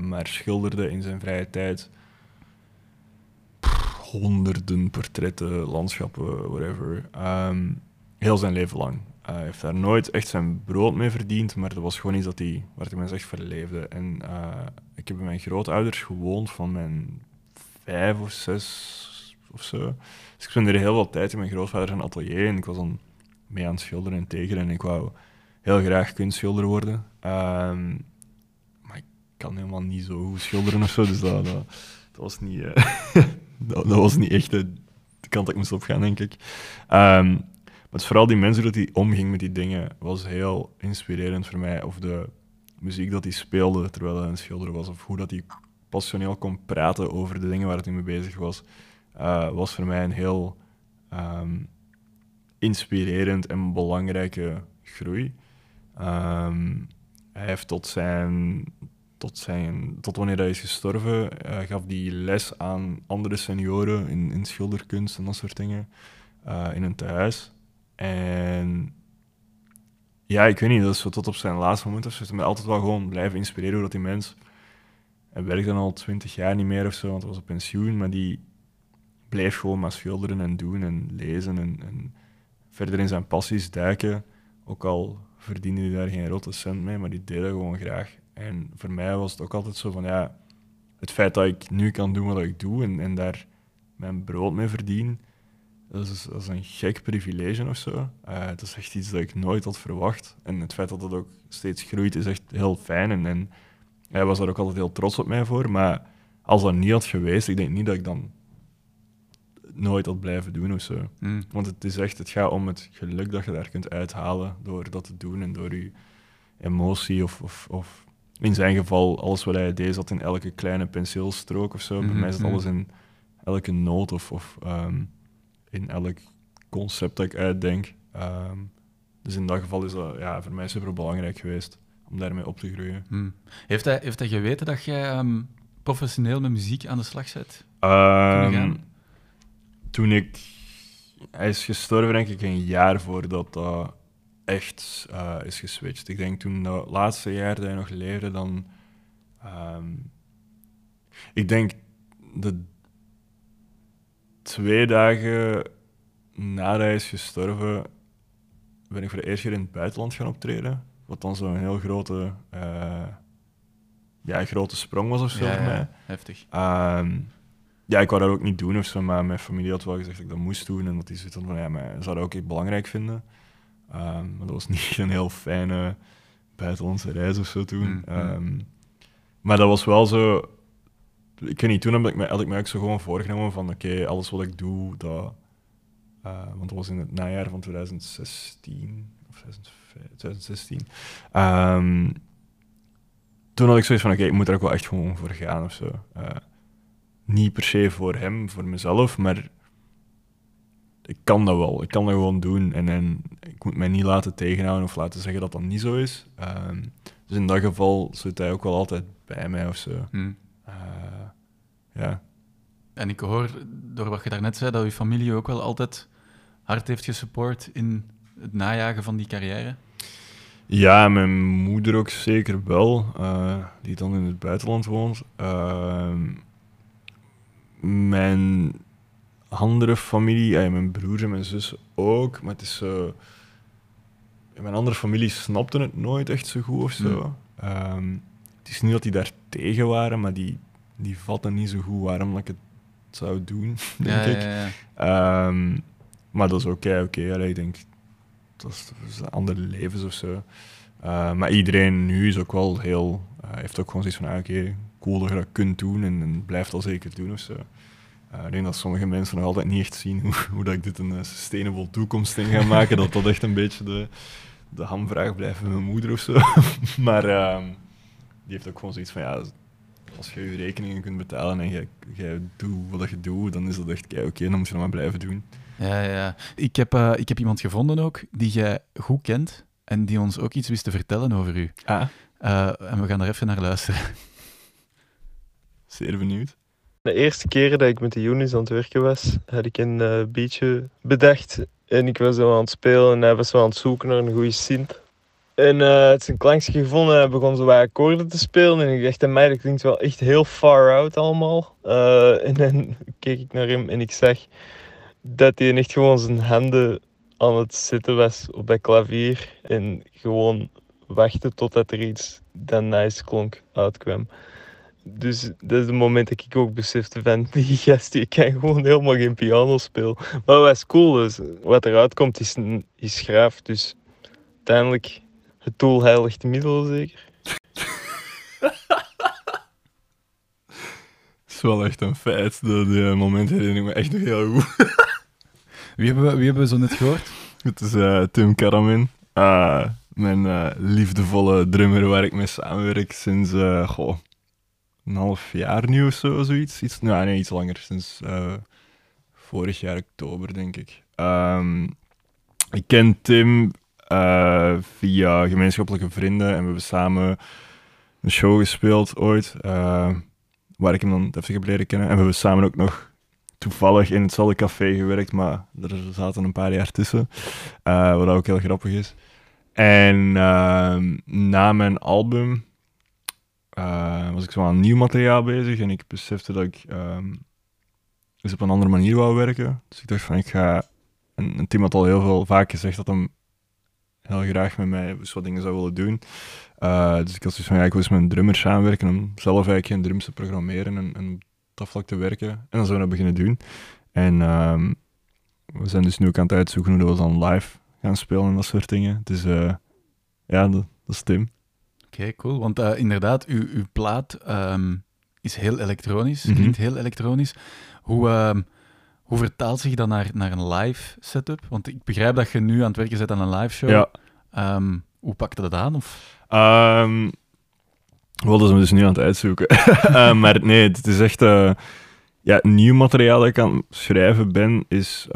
Maar schilderde in zijn vrije tijd honderden portretten, landschappen, whatever. Ehm, heel zijn leven lang. Hij heeft daar nooit echt zijn brood mee verdiend, maar dat was gewoon iets dat hij, waar hij mensen echt verleefde. En eh, ik heb bij mijn grootouders gewoond van mijn vijf of zes of zo. Dus ik spendeerde heel veel tijd in mijn grootvader zijn atelier en ik was dan mee aan het schilderen en tegen en ik wou heel graag kunstschilder worden. Ehm, maar ik kan helemaal niet zo goed schilderen of zo, dus dat, dat, dat was, niet, eh, dat, dat, was niet echt de, kant dat ik moest opgaan, denk ik. Um, maar vooral die mensen dat hij omging met die dingen, was heel inspirerend voor mij. Of de muziek dat hij speelde terwijl hij een schilder was, of hoe dat hij passioneel kon praten over de dingen waar hij mee bezig was, uh, was voor mij een heel um, inspirerend en belangrijke groei. Um, hij heeft tot zijn, tot zijn, tot wanneer hij is gestorven, uh, gaf die les aan andere senioren in, in schilderkunst en dat soort dingen uh, in een thuis. En ja, ik weet niet, dat is zo tot op zijn laatste moment of zo. Mij altijd wel gewoon blijven inspireren dat die mens. Hij werkt dan al twintig jaar niet meer of zo, want hij was op pensioen, maar die bleef gewoon maar schilderen en doen en lezen en, en verder in zijn passies duiken. Ook al verdiende hij daar geen rotte cent mee, maar die deed dat gewoon graag. En voor mij was het ook altijd zo van, ja, het feit dat ik nu kan doen wat ik doe en, en daar mijn brood mee verdien, dat is, dat is een gek privilege of zo. Uh, het is echt iets dat ik nooit had verwacht. En het feit dat het ook steeds groeit is echt heel fijn. En, en hij was daar ook altijd heel trots op mij voor. Maar als dat niet had geweest, ik denk niet dat ik dan nooit had blijven doen of zo. Mm. Want het is echt, het gaat om het geluk dat je daar kunt uithalen door dat te doen en door je emotie of, of, of in zijn geval, alles wat hij deed zat in elke kleine penseelstrook of zo. Mhm, Bij mij zat mhm. alles in elke noot of, of ehm, in elk concept dat ik uitdenk. Ehm, dus in dat geval is dat ja, voor mij super belangrijk geweest om daarmee op te groeien. Mm. Heeft, hij, heeft hij geweten dat jij ehm, professioneel met muziek aan de slag Kunnen gaan? toen ik... Hij is gestorven, denk ik, een jaar voordat dat echt eh, is geswitcht. Ik denk toen dat laatste jaar dat hij nog leefde, dan... ehm, ik denk de twee dagen nadat hij is gestorven, ben ik voor de eerste keer in het buitenland gaan optreden. Wat dan zo'n heel grote, eh, ja, grote sprong was of zo Ja, voor ja, mij. heftig. Ehm, ja, ik wou dat ook niet doen of zo, maar mijn familie had wel gezegd dat ik dat moest doen. En dat die zoiets van, ja, maar zou dat ook echt belangrijk vinden. Ehm, maar dat was niet een heel fijne buitenlandse reis of zo toen. Mm, mm. Ehm, maar dat was wel zo... Ik weet niet, toen heb ik me, had ik me ook zo gewoon voorgenomen van, oké, alles wat ik doe, dat... eh, want dat was in het najaar van 2016, of 2005 2016. Ehm, toen had ik zoiets van, oké, ik moet er ook wel echt gewoon voor gaan of zo. Eh, niet per se voor hem, voor mezelf, maar ik kan dat wel. Ik kan dat gewoon doen. En, en ik moet mij niet laten tegenhouden of laten zeggen dat dat niet zo is. Ehm, dus in dat geval zit hij ook wel altijd bij mij of zo. Mm. Eh, ja. En ik hoor, door wat je daarnet zei, dat je familie ook wel altijd hard heeft gesupport in het najagen van die carrière. ja, mijn moeder ook zeker wel, eh, die dan in het buitenland woont. Ehm, mijn andere familie, eh, mijn broer en mijn zus ook, maar het is zo... Mijn andere familie snapte het nooit echt zo goed of zo. Ehm, het is niet dat die daar tegen waren, maar die, die vatten niet zo goed waarom dat ik het zou doen, denk ja, ik. ja, ja. Ehm, maar dat is oké, oké. allee, ik denk, dat is, dat is andere levens of zo. Eh, maar iedereen nu is ook wel heel, eh, heeft ook gewoon zoiets van, ah, oké, cool dat je dat kunt doen en, en blijft dat zeker doen of zo. Eh, ik denk dat sommige mensen nog altijd niet echt zien hoe, hoe dat ik dit een eh, sustainable toekomst in ga maken. dat dat echt een beetje de, de hamvraag blijft van mijn moeder of zo. maar ehm, die heeft ook gewoon zoiets van, ja, als je je rekeningen kunt betalen en jij, jij doet wat je doet, dan is dat echt oké, dan moet je dat maar blijven doen. Ja, ja. Ik heb, eh, ik heb iemand gevonden ook die jij goed kent en die ons ook iets wist te vertellen over u. Ah, en we gaan daar even naar luisteren. zeer benieuwd. De eerste keren dat ik met de Younis aan het werken was, had ik een eh beatje bedacht. En ik was zo aan het spelen en hij was zo aan het zoeken naar een goede synth. En eh, het is een klankje gevonden en hij begon zo wat akkoorden te spelen. En ik dacht, mij dat klinkt wel echt heel far out allemaal. Eh, en dan keek ik naar hem en ik zag dat hij echt gewoon zijn handen aan het zitten was op dat klavier. En gewoon wachtte totdat er iets dat nice klonk uitkwam. Dus dat is het moment dat ik ook besefte van die gast die kan gewoon helemaal geen piano spelen. Maar wat is cool is, wat eruit komt is, is graaf. Dus uiteindelijk Het doel heiligt de middel, zeker. Dat is wel echt een feit. Dat moment herinner ik me echt nog heel goed. Wie hebben we, wie hebben we zo net gehoord? Het is eh, Tim Karamin. Ah, mijn eh, liefdevolle drummer waar ik mee samenwerk sinds eh, goh, een half jaar nu of zo, zoiets. Iets, nou, nee, iets langer. Sinds eh, vorig jaar oktober, denk ik. Ehm, ik ken Tim eh, via gemeenschappelijke vrienden en we hebben samen een show gespeeld ooit, eh, waar ik hem dan heftig heb leren kennen. En we hebben samen ook nog toevallig in hetzelfde café gewerkt, maar er zaten een paar jaar tussen, wat ook heel grappig is. En ehm, na mijn album eh, was ik zo aan nieuw materiaal bezig en ik besefte dat ik eens op een andere manier wou werken. Dus ik dacht van ik ga, en, en Tim had al heel veel vaak gezegd dat hem heel graag met mij dus wat dingen zou willen doen. Eh, dus ik had zoiets van, ja, ik wil eens met een drummer samenwerken om zelf eigenlijk geen drums te programmeren en, en op dat vlak te werken. En dan zouden we dat beginnen doen. En ehm, we zijn dus nu ook aan het uitzoeken hoe dat we dan live gaan spelen en dat soort dingen. Dus eh, ja, dat, dat is Tim. Oké, cool. Want eh, inderdaad, uw, uw plaat ehm, is heel elektronisch, Mhm. klinkt heel elektronisch. Hoe, ehm, hoe vertaalt zich dat naar, naar een live setup? Want ik begrijp dat je nu aan het werken bent aan een live show. Ja. Ehm, hoe pakte dat aan? Of? Wel, dat zijn we dus nu aan het uitzoeken. Eh, maar nee, het is echt... eh, ja, nieuw materiaal dat ik aan het schrijven ben, is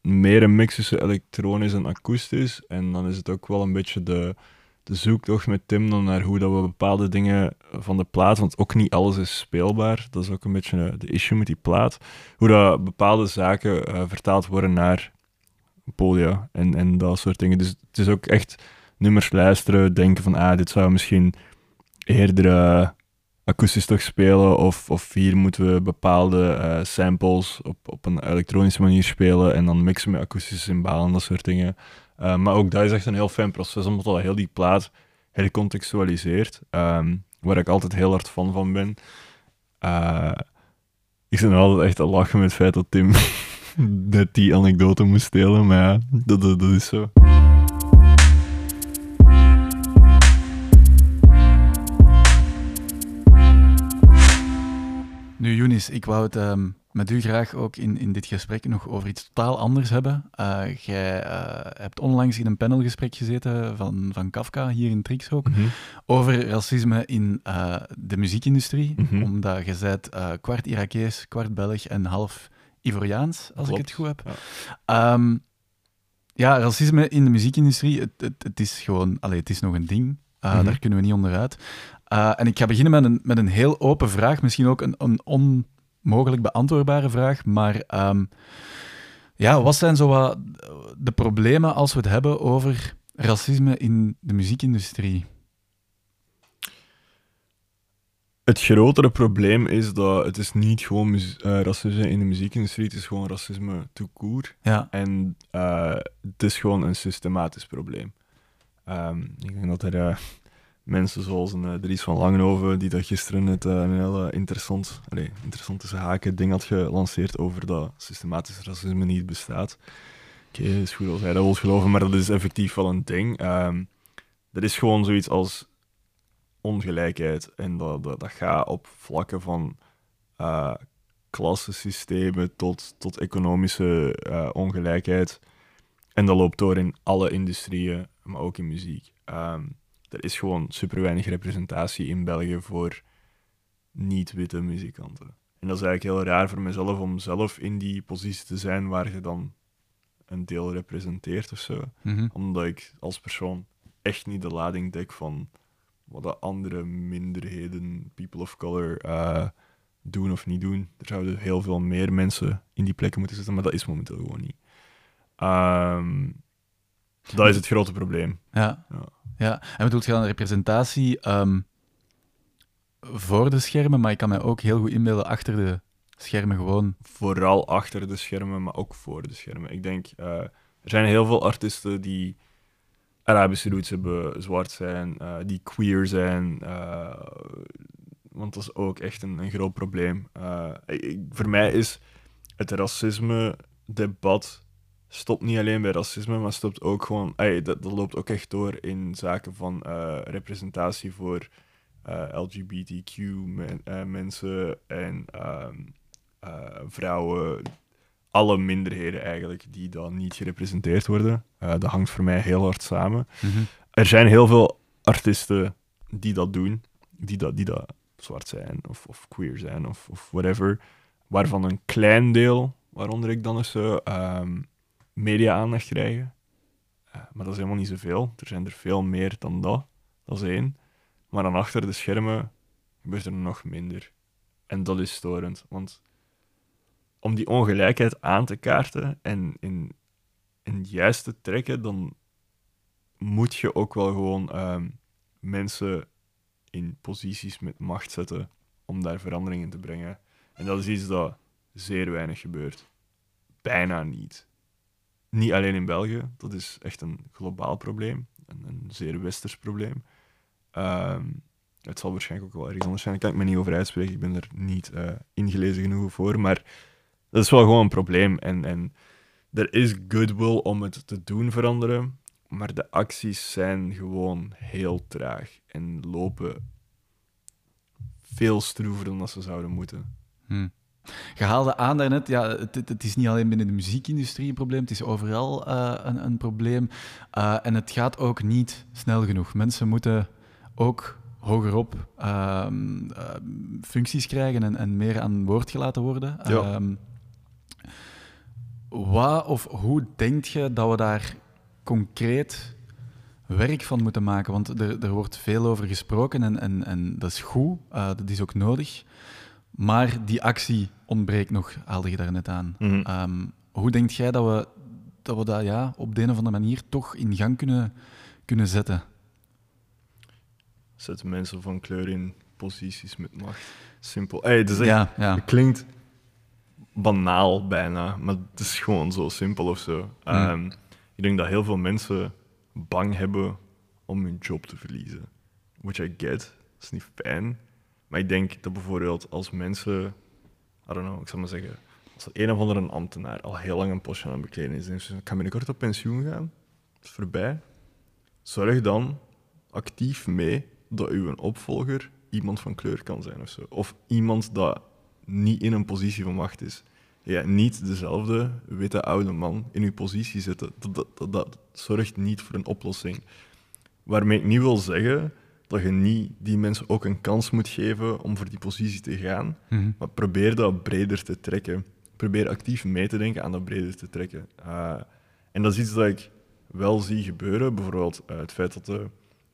meer een mix tussen elektronisch en akoestisch. En dan is het ook wel een beetje de, de zoektocht met Tim dan naar hoe dat we bepaalde dingen van de plaat, want ook niet alles is speelbaar. Dat is ook een beetje eh, de issue met die plaat. Hoe dat bepaalde zaken eh, vertaald worden naar podia en, en dat soort dingen. Dus het is ook echt nummers luisteren, denken van, ah, dit zou misschien eerder eh, akoestisch toch spelen, of, of hier moeten we bepaalde samples op, op een elektronische manier spelen en dan mixen met akoestische cymbalen, dat soort dingen. Eh, maar ook dat is echt een heel fijn proces, omdat dat heel die plaat hercontextualiseert, ehm, waar ik altijd heel hard fan van ben. Eh, ik zit altijd echt te lachen met het feit dat Tim net die anekdote moest delen, maar ja, dat, dat, dat is zo. Nu, Younis, ik wou het ehm, met u graag ook in, in dit gesprek nog over iets totaal anders hebben. Eh, jij eh, hebt onlangs in een panelgesprek gezeten van, van Kafka, hier in Trix ook, over racisme in eh, de muziekindustrie. Mhm. Omdat je bent kwart Irakees, kwart Belg en half Ivoriaans, als ik het goed heb. ja. Ehm, ja, racisme in de muziekindustrie, het, het, het is gewoon, allee, het is nog een ding. Uh, Mhm. Daar kunnen we niet onderuit. Uh, en ik ga beginnen met een, met een heel open vraag, misschien ook een, een onmogelijk beantwoordbare vraag, maar um, ja, wat zijn zo wat de problemen als we het hebben over racisme in de muziekindustrie? Het grotere probleem is dat het is niet gewoon uh, racisme in de muziekindustrie, het is gewoon racisme tout court. Ja. En uh, het is gewoon een systematisch probleem. Um, ik denk dat er uh, mensen zoals een uh, Dries van Langenhoven, die dat gisteren net uh, een heel interessant, allez, interessant haken ding had gelanceerd over dat systematisch racisme niet bestaat. Oké, is goed als hij dat wil geloven, maar dat is effectief wel een ding. Um, er is gewoon zoiets als ongelijkheid en dat, dat, dat gaat op vlakken van uh, klassensystemen tot, tot economische ongelijkheid. En dat loopt door in alle industrieën, maar ook in muziek. Um, er is gewoon super weinig representatie in België voor niet-witte muzikanten. En dat is eigenlijk heel raar voor mezelf om zelf in die positie te zijn waar je dan een deel representeert of zo. Mm-hmm. Omdat ik als persoon echt niet de lading dek van wat de andere minderheden, people of color, uh, doen of niet doen. Er zouden heel veel meer mensen in die plekken moeten zitten, maar dat is momenteel gewoon niet. Um, dat is het grote probleem. Ja. ja. Ja. En bedoelt je dan representatie um, voor de schermen, maar ik kan mij ook heel goed inbeelden achter de schermen gewoon. Vooral achter de schermen, maar ook voor de schermen. Ik denk, uh, er zijn heel veel artiesten die Arabische roots hebben, zwart zijn, uh, die queer zijn. Uh, want dat is ook echt een, een groot probleem. Voor mij is het racisme-debat stopt niet alleen bij racisme, maar stopt ook gewoon. ey, dat, dat loopt ook echt door in zaken van eh, representatie voor eh, LGBTQ-mensen en ehm, eh, vrouwen. Alle minderheden eigenlijk die dan niet gerepresenteerd worden. Eh, dat hangt voor mij heel hard samen. Mhm. Er zijn heel veel artiesten die dat doen, die dat, die dat zwart zijn of, of queer zijn of, of whatever, waarvan een klein deel, waaronder ik dan eens ehm, media-aandacht krijgen. Eh, maar dat is helemaal niet zoveel. Er zijn er veel meer dan dat. Dat is één. Maar dan achter de schermen gebeurt er nog minder. En dat is storend. Want om die ongelijkheid aan te kaarten en in, juist te trekken, dan moet je ook wel gewoon ehm, mensen in posities met macht zetten om daar verandering in te brengen. En dat is iets dat zeer weinig gebeurt. Bijna niet. Niet alleen in België, dat is echt een globaal probleem, een, een zeer westers probleem. Ehm, het zal waarschijnlijk ook wel ergens anders zijn, daar kan ik me niet over uitspreken, ik ben er niet eh, ingelezen genoeg voor, maar dat is wel gewoon een probleem. En, en er is goodwill om het te doen veranderen, maar de acties zijn gewoon heel traag en lopen veel stroever dan dat ze zouden moeten. Hm. Je haalde aan daarnet, ja, het, het- is niet alleen binnen de muziekindustrie een probleem, het is overal eh, een, een probleem. Eh, en het gaat ook niet snel genoeg. Mensen moeten ook hogerop ehm, eh, functies krijgen en, en meer aan woord gelaten worden. Ja. Ehm, wat of hoe denk je dat we daar concreet werk van moeten maken? Want er, er wordt veel over gesproken en, en, en dat is goed, dat is ook nodig. Maar die actie ontbreekt nog, haalde je daar net aan. Mhm. Ehm, hoe denk jij dat we dat, we dat ja, op de een of andere manier toch in gang kunnen, kunnen zetten? Zetten mensen van kleur in posities met macht. Simpel. Hey, het, is echt- Ja, ja. het klinkt banaal bijna, maar het is gewoon zo simpel of zo. Ehm, ik denk dat heel veel mensen bang hebben om hun job te verliezen. Which I get, dat is niet fijn. Maar ik denk dat bijvoorbeeld als mensen, I don't know, ik zal maar zeggen, als er een of andere ambtenaar al heel lang een postje aan het bekleden is en ik ga binnenkort op pensioen gaan, het is voorbij. Zorg dan actief mee dat uw opvolger iemand van kleur kan zijn of zo. Of iemand dat niet in een positie van macht is. Ja, niet dezelfde witte oude man in uw positie zitten. Dat, dat, dat zorgt niet voor een oplossing. Waarmee ik niet wil zeggen dat je niet die mensen ook een kans moet geven om voor die positie te gaan. Mhm. Maar probeer dat breder te trekken. Probeer actief mee te denken aan dat breder te trekken. Uh, en dat is iets dat ik wel zie gebeuren. Bijvoorbeeld uh, het feit dat de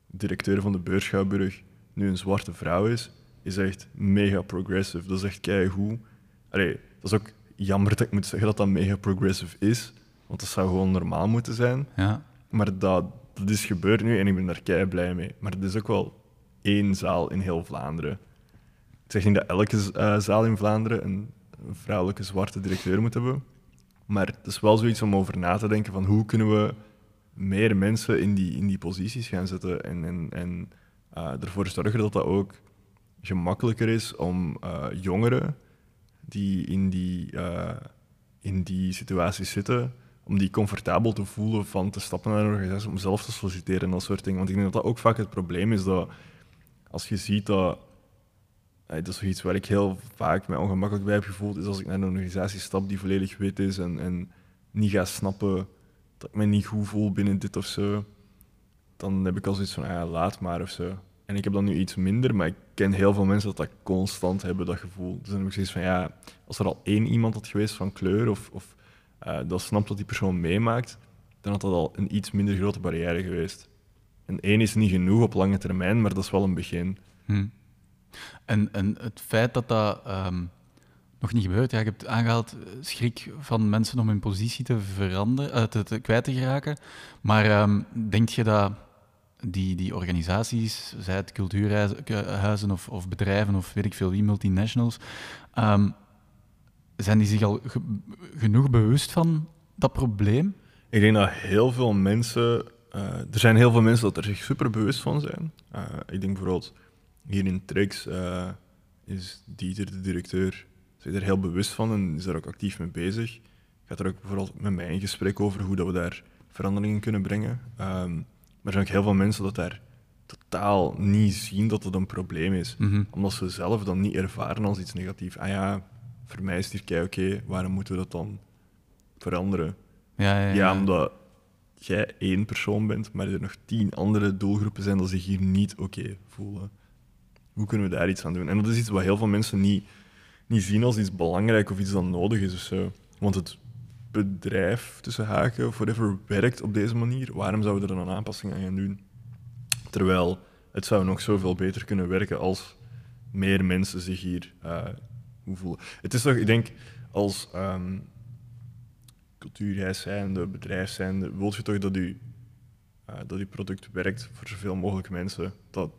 directeur van de Beurschouwburg nu een zwarte vrouw is, is echt mega progressive. Dat is echt keigoed. Allee, dat is ook jammer dat ik moet zeggen dat dat mega progressive is, want dat zou gewoon normaal moeten zijn. Ja. Maar dat, dat is gebeurd nu en ik ben daar kei blij mee. Maar het is ook wel één zaal in heel Vlaanderen. Ik zeg niet dat elke uh, zaal in Vlaanderen een, vrouwelijke zwarte directeur moet hebben. Maar het is wel zoiets om over na te denken van hoe kunnen we meer mensen in die, in die posities gaan zetten en, en, en uh, ervoor zorgen dat dat ook gemakkelijker is om uh, jongeren die in die, in die situaties zitten, om die comfortabel te voelen van te stappen naar een organisatie, om zelf te solliciteren en dat soort dingen. Want ik denk dat dat ook vaak het probleem is, dat als je ziet dat... Dat is iets waar ik heel vaak mij ongemakkelijk bij heb gevoeld, is als ik naar een organisatie stap die volledig wit is en, en niet ga snappen dat ik me niet goed voel binnen dit of zo, dan heb ik al zoiets van, ah ja, laat maar of zo. En ik heb dan nu iets minder, maar ik ken heel veel mensen dat dat constant hebben, dat gevoel. Dus dan heb ik zoiets van, ja, als er al één iemand had geweest van kleur of, of uh, dat snapt wat die persoon meemaakt, dan had dat al een iets minder grote barrière geweest. En één is niet genoeg op lange termijn, maar dat is wel een begin. Hm. En, en het feit dat dat um, nog niet gebeurt, ja, je hebt aangehaald schrik van mensen om hun positie te veranderen, uh, te, kwijt te geraken. Maar um, denk je dat die, die organisaties, zij het cultuurhuizen of, of, bedrijven of weet ik veel wie, multinationals, um, zijn die zich al ge genoeg bewust van dat probleem? Ik denk dat heel veel mensen, uh, er zijn heel veel mensen dat er zich super bewust van zijn. Uh, ik denk bijvoorbeeld hier in Trix uh, is Dieter, de directeur, zich er heel bewust van en is daar ook actief mee bezig. ga er ook bijvoorbeeld met mij in gesprek over hoe dat we daar veranderingen kunnen brengen. Ehm, maar er zijn ook heel veel mensen dat daar totaal niet zien dat het een probleem is. Mhm. Omdat ze zelf dan niet ervaren als iets negatiefs. Ah ja, voor mij is het hier kei oké, waarom moeten we dat dan veranderen? Ja, ja, ja. Ja, omdat jij één persoon bent, maar er nog tien andere doelgroepen zijn die zich hier niet oké voelen. Hoe kunnen we daar iets aan doen? En dat is iets wat heel veel mensen niet, niet zien als iets belangrijk of iets dat nodig is of zo. Want het bedrijf, tussen haken, of whatever, werkt op deze manier. Waarom zouden we er dan een aanpassing aan gaan doen? Terwijl het zou nog zoveel beter kunnen werken als meer mensen zich hier eh, Het is toch, ik denk, als ehm cultuurreis zijnde, bedrijf zijnde, wil je toch dat je, eh, dat je product werkt voor zoveel mogelijk mensen. Dat,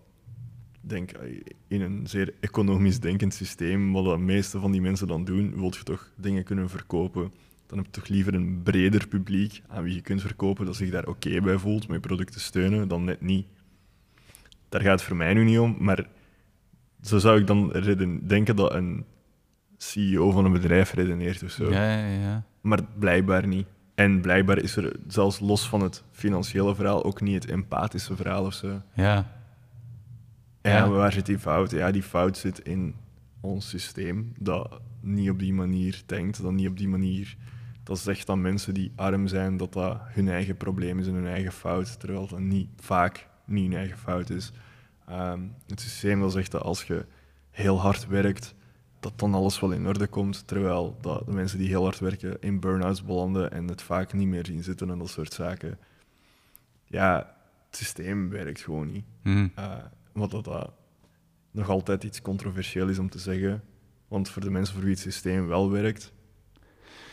denk eh, in een zeer economisch denkend systeem, wat de meeste van die mensen dan doen, wil je toch dingen kunnen verkopen. Dan heb je toch liever een breder publiek aan wie je kunt verkopen, dat zich daar oké bij voelt, met je product te steunen, dan net niet. Daar gaat het voor mij nu niet om, maar zo zou ik dan denken dat een CEO van een bedrijf redeneert of zo. Ja, ja, ja. Maar blijkbaar niet. En blijkbaar is er zelfs los van het financiële verhaal ook niet het empathische verhaal of zo. Ja, Ja, waar zit die fout? Ja, die fout zit in ons systeem dat niet op die manier denkt, dat niet op die manier dat zegt aan mensen die arm zijn dat dat hun eigen probleem is en hun eigen fout, terwijl dat niet, vaak niet hun eigen fout is. Ehm, het systeem dat zegt dat als je heel hard werkt, dat dan alles wel in orde komt, terwijl dat de mensen die heel hard werken in burn-outs belanden en het vaak niet meer zien zitten en dat soort zaken. Ja, het systeem werkt gewoon niet. Uh, wat dat, dat nog altijd iets controversieel is om te zeggen. Want voor de mensen voor wie het systeem wel werkt,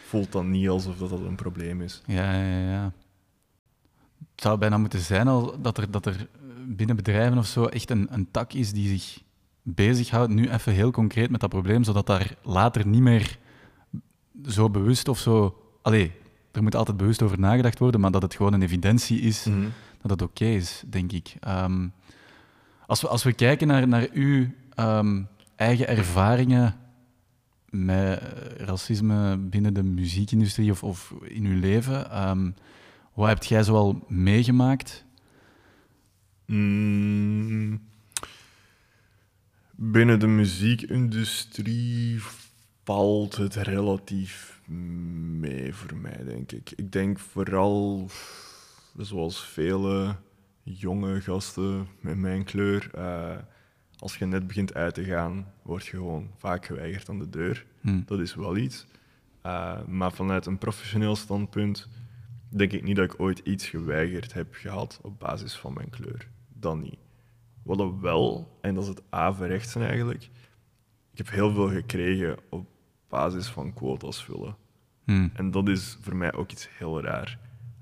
voelt dat niet alsof dat, dat een probleem is. ja, ja, ja. Het zou bijna moeten zijn al dat er, dat er binnen bedrijven of zo echt een, een tak is die zich bezighoudt, nu even heel concreet met dat probleem, zodat daar later niet meer zo bewust of zo... Allee, er moet altijd bewust over nagedacht worden, maar dat het gewoon een evidentie is dat het oké is, denk ik. Ehm, als, we, als we kijken naar, naar uw ehm, eigen ervaringen met racisme binnen de muziekindustrie of, of in uw leven, ehm, wat heb jij zoal meegemaakt? Mm, binnen de muziekindustrie valt het relatief mee voor mij, denk ik. Ik denk vooral, zoals vele jonge gasten met mijn kleur, eh, als je net begint uit te gaan, word je gewoon vaak geweigerd aan de deur. Hm. Dat is wel iets. Uh, maar vanuit een professioneel standpunt denk ik niet dat ik ooit iets geweigerd heb gehad op basis van mijn kleur. Dan niet. Wat dat wel, en dat is het averechtse eigenlijk, ik heb heel veel gekregen op basis van quotas vullen. Hm. En dat is voor mij ook iets heel raar.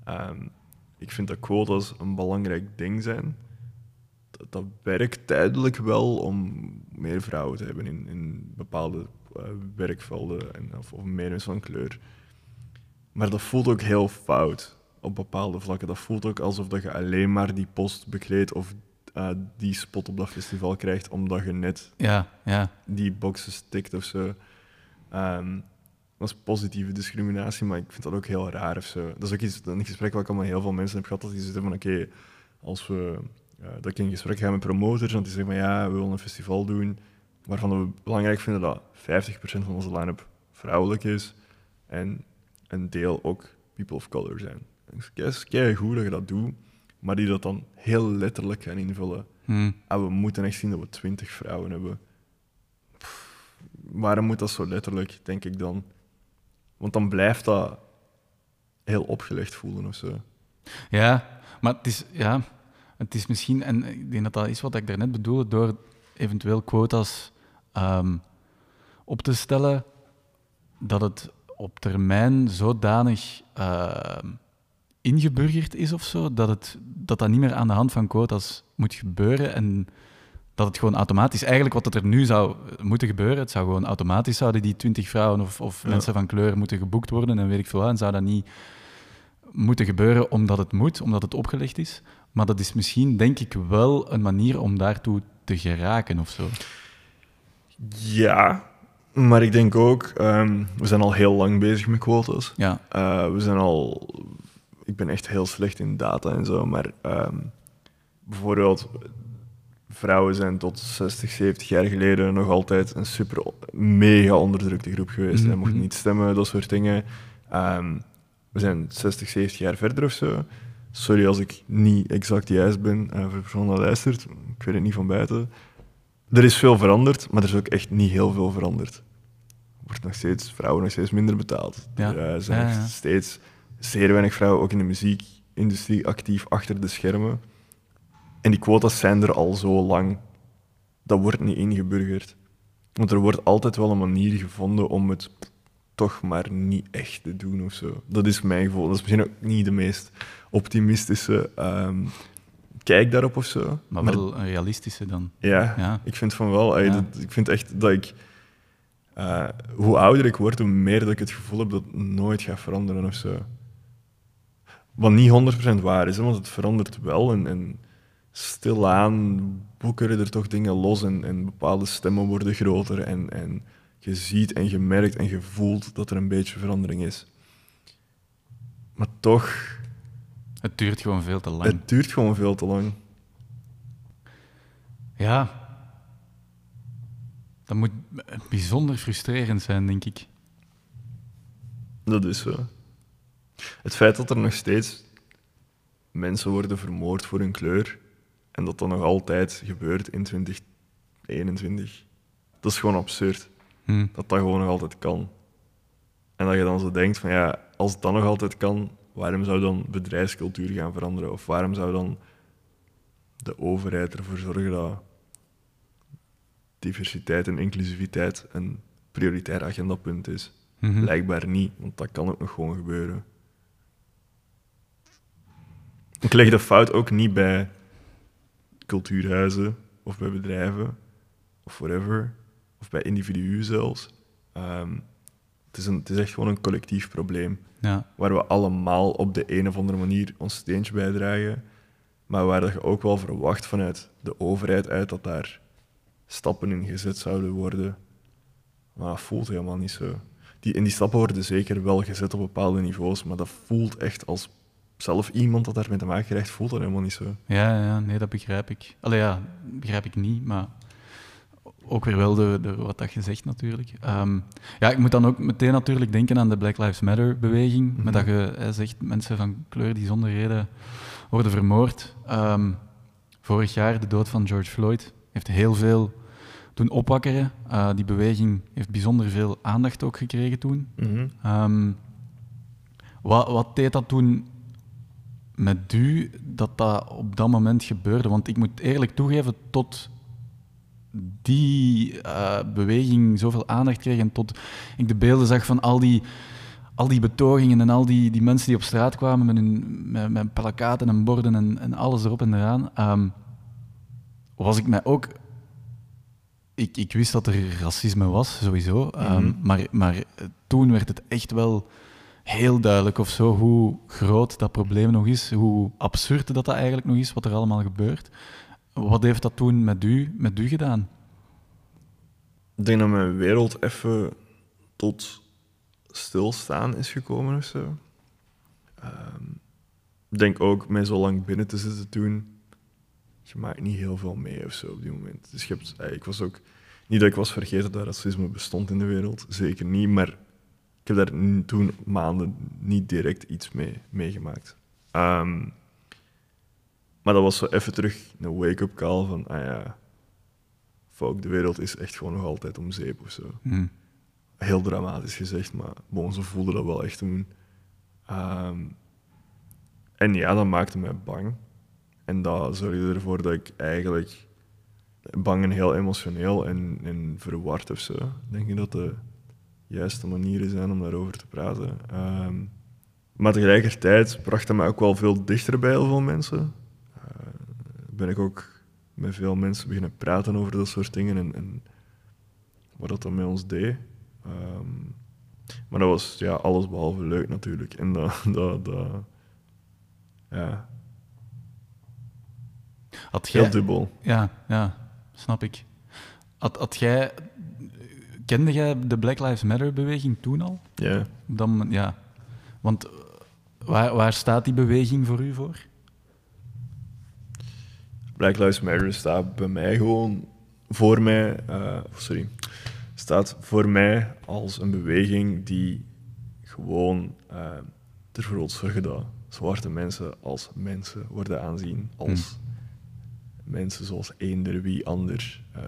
Um, ik vind dat quotas een belangrijk ding zijn. Dat, dat werkt tijdelijk wel om meer vrouwen te hebben in, in bepaalde uh, werkvelden en, of, of meer mensen van kleur. Maar dat voelt ook heel fout op bepaalde vlakken. Dat voelt ook alsof dat je alleen maar die post bekleedt of uh, die spot op dat festival krijgt omdat je net ja, ja. die boxes tikt of zo. Um, dat is positieve discriminatie, maar ik vind dat ook heel raar of zo. Dat is ook iets, een gesprek wat ik al met heel veel mensen heb gehad, dat die zitten van oké, okay, als we uh, dat ik in gesprek ga met promoters, en die zeggen van ja, we willen een festival doen, waarvan we belangrijk vinden dat 50% van onze line-up vrouwelijk is en een deel ook people of color zijn. Het is kei goed dat je dat doet, maar die dat dan heel letterlijk gaan invullen. Hmm. En we moeten echt zien dat we 20 vrouwen hebben. Pff, waarom moet dat zo letterlijk, denk ik dan? Want dan blijft dat heel opgelegd voelen of zo. Ja, maar het is, ja, het is misschien, en ik denk dat dat is wat ik daarnet bedoelde, door eventueel quotas um, op te stellen, dat het op termijn zodanig uh, ingeburgerd is of zo, dat, het, dat dat niet meer aan de hand van quotas moet gebeuren en dat het gewoon automatisch, eigenlijk wat er nu zou moeten gebeuren, het zou gewoon automatisch zouden die twintig vrouwen of, of ja. mensen van kleur moeten geboekt worden en weet ik veel wat, en zou dat niet moeten gebeuren omdat het moet, omdat het opgelegd is. Maar dat is misschien, denk ik, wel een manier om daartoe te geraken of zo. Ja, Maar ik denk ook, ehm, we zijn al heel lang bezig met quotas. Ja, Eh, we zijn al. Ik ben echt heel slecht in data en zo, maar ehm, bijvoorbeeld, vrouwen zijn tot 60, 70 jaar geleden nog altijd een super mega onderdrukte groep geweest. Hij mocht Mhm. niet stemmen, dat soort dingen. Ehm, we zijn 60, 70 jaar verder of zo. Sorry als ik niet exact juist ben eh, voor de persoon die luistert. Ik weet het niet van buiten. Er is veel veranderd, maar er is ook echt niet heel veel veranderd. Er wordt nog steeds, vrouwen nog steeds minder betaald. Ja. Er eh, zijn ja. steeds zeer weinig vrouwen, ook in de muziekindustrie, actief achter de schermen. En die quota's zijn er al zo lang. Dat wordt niet ingeburgerd. Want er wordt altijd wel een manier gevonden om het toch maar niet echt te doen of zo. Dat is mijn gevoel. Dat is misschien ook niet de meest optimistische ehm, kijk daarop of zo. maar wel een realistische dan. Ja, Ja. ik vind van wel. ey, Ja. dat- ik vind echt dat ik... eh, hoe ouder ik word, hoe meer dat ik het gevoel heb dat het nooit gaat veranderen of zo. Wat niet 100% waar is, hè, want het verandert wel. En, en stilaan boekeren er toch dingen los en, en bepaalde stemmen worden groter. En, en je ziet en je merkt en je voelt dat er een beetje verandering is. Maar toch, Het duurt gewoon veel te lang. het duurt gewoon veel te lang. Ja. Dat moet bijzonder frustrerend zijn, denk ik. Dat is zo. Het feit dat er nog steeds mensen worden vermoord voor hun kleur en dat dat nog altijd gebeurt in 2021, dat is gewoon absurd. Hm. Dat dat gewoon nog altijd kan. En dat je dan zo denkt van ja, als dat nog altijd kan, waarom zou dan bedrijfscultuur gaan veranderen? Of waarom zou dan de overheid ervoor zorgen dat diversiteit en inclusiviteit een prioritair agendapunt is? Mhm. Blijkbaar niet, want dat kan ook nog gewoon gebeuren. Ik leg de fout ook niet bij cultuurhuizen of bij bedrijven of whatever, of bij individuen zelfs. Ehm, het, is een, het is echt gewoon een collectief probleem Ja. waar we allemaal op de een of andere manier ons steentje bijdragen, maar waar dat je ook wel verwacht vanuit de overheid uit dat daar stappen in gezet zouden worden. Maar dat voelt helemaal niet zo. Die, en die stappen worden zeker wel gezet op bepaalde niveaus, maar dat voelt echt als zelf iemand dat daarmee te maken krijgt, voelt dat helemaal niet zo. Ja, ja, nee, dat begrijp ik. Allee, ja, begrijp ik niet, maar ook weer wel door, door wat dat je zegt natuurlijk. Ehm, ja, ik moet dan ook meteen natuurlijk denken aan de Black Lives Matter-beweging, Mhm. met dat je hè, zegt mensen van kleur die zonder reden worden vermoord. Ehm, vorig jaar, de dood van George Floyd, heeft heel veel doen opwakkeren. Eh, die beweging heeft bijzonder veel aandacht ook gekregen toen. Ehm, wat, wat deed dat toen met u dat dat op dat moment gebeurde? Want ik moet eerlijk toegeven, tot die eh, beweging zoveel aandacht kreeg en tot ik de beelden zag van al die, al die betogingen en al die, die mensen die op straat kwamen met, hun, met, met plakaten en borden en, en alles erop en eraan, ehm, was ik mij ook ik, ik wist dat er racisme was, sowieso. ehm, Mhm. maar, maar eh, toen werd het echt wel heel duidelijk of zo hoe groot dat probleem nog is, hoe absurd dat dat eigenlijk nog is, wat er allemaal gebeurt. Wat heeft dat toen met u, met u gedaan? Ik denk dat mijn wereld even tot stilstaan is gekomen of zo. Ehm, Ik denk ook, mij zo lang binnen te zitten toen, je maakt niet heel veel mee of zo op die moment. Dus je hebt, eh, ik was ook, niet dat ik was vergeten dat racisme bestond in de wereld, zeker niet, maar ik heb daar toen maanden niet direct iets mee meegemaakt. Ehm, maar dat was zo even terug een wake-up call van, ah ja, fuck, de wereld is echt gewoon nog altijd om zeep of zo. Hm. Heel dramatisch gezegd, maar bon, ze voelden dat wel echt toen. Ehm, en ja, dat maakte mij bang. En dat zorgde ervoor dat ik eigenlijk bang en heel emotioneel en, en verward of zo. Denk ik dat de juiste manieren zijn om daarover te praten. Ehm, maar tegelijkertijd bracht dat mij ook wel veel dichter bij heel veel mensen. Eh, ben ik ook met veel mensen beginnen praten over dat soort dingen en, en wat dat dan met ons deed. Ehm, maar dat was ja, alles behalve leuk natuurlijk. En dat, dat, dat ja, Had heel jij, dubbel. ja, ja, snap ik. Had, had jij Kende jij de Black Lives Matter-beweging toen al? Ja. Moment, ja. Want eh, waar, waar staat die beweging voor u voor? Black Lives Matter staat bij mij gewoon voor mij, eh, sorry, staat voor mij als een beweging die gewoon uh, ervoor wil zorgen dat zwarte mensen als mensen worden aanzien, als mensen zoals eender wie ander. eh,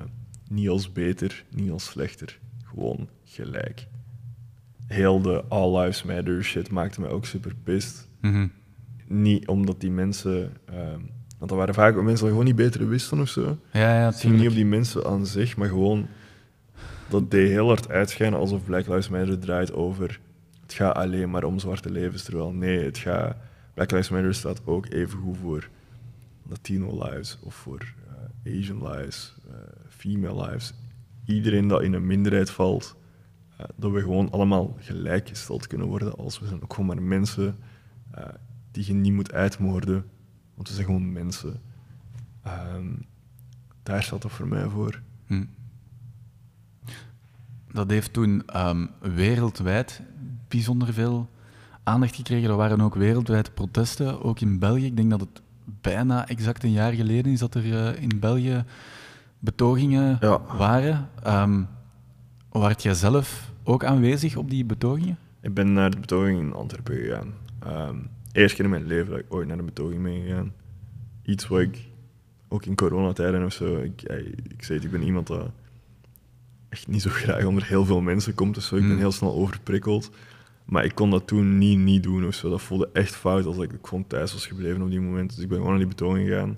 niet als beter, niet als slechter, gewoon gelijk. Heel de All Lives Matter shit maakte mij ook super pissed. Mhm. Niet omdat die mensen. ehm, want dat waren vaak mensen die gewoon niet beter wisten of zo. Ja, ja, Het ging niet op die mensen aan zich, maar gewoon. Dat deed heel hard uitschijnen alsof Black Lives Matter draait over. Het gaat alleen maar om zwarte levens. Terwijl nee, het gaat. Black Lives Matter staat ook even goed voor Latino lives of voor Asian lives, eh, female lives. Iedereen dat in een minderheid valt, eh, dat we gewoon allemaal gelijkgesteld kunnen worden als we zijn ook gewoon maar mensen eh, die je niet moet uitmoorden, want we zijn gewoon mensen. Ehm, daar staat dat voor mij voor. Hm. Dat heeft toen ehm, wereldwijd bijzonder veel aandacht gekregen. Er waren ook wereldwijd protesten, ook in België. Ik denk dat het bijna exact een jaar geleden is dat er eh, in België betogingen Ja. waren. Waart jij zelf ook aanwezig op die betogingen? Ik ben naar de betoging in Antwerpen gegaan. Ehm eerste keer in mijn leven dat ik ooit naar een betoging ben gegaan. Iets wat ik ook in coronatijden of zo. Ik, ik zei het, ik ben iemand dat echt niet zo graag onder heel veel mensen komt. Dus zo. Ik ben Hmm. heel snel overprikkeld. Maar ik kon dat toen niet, niet doen of zo. Dat voelde echt fout als ik gewoon thuis was gebleven op die moment. Dus ik ben gewoon naar die betoging gegaan.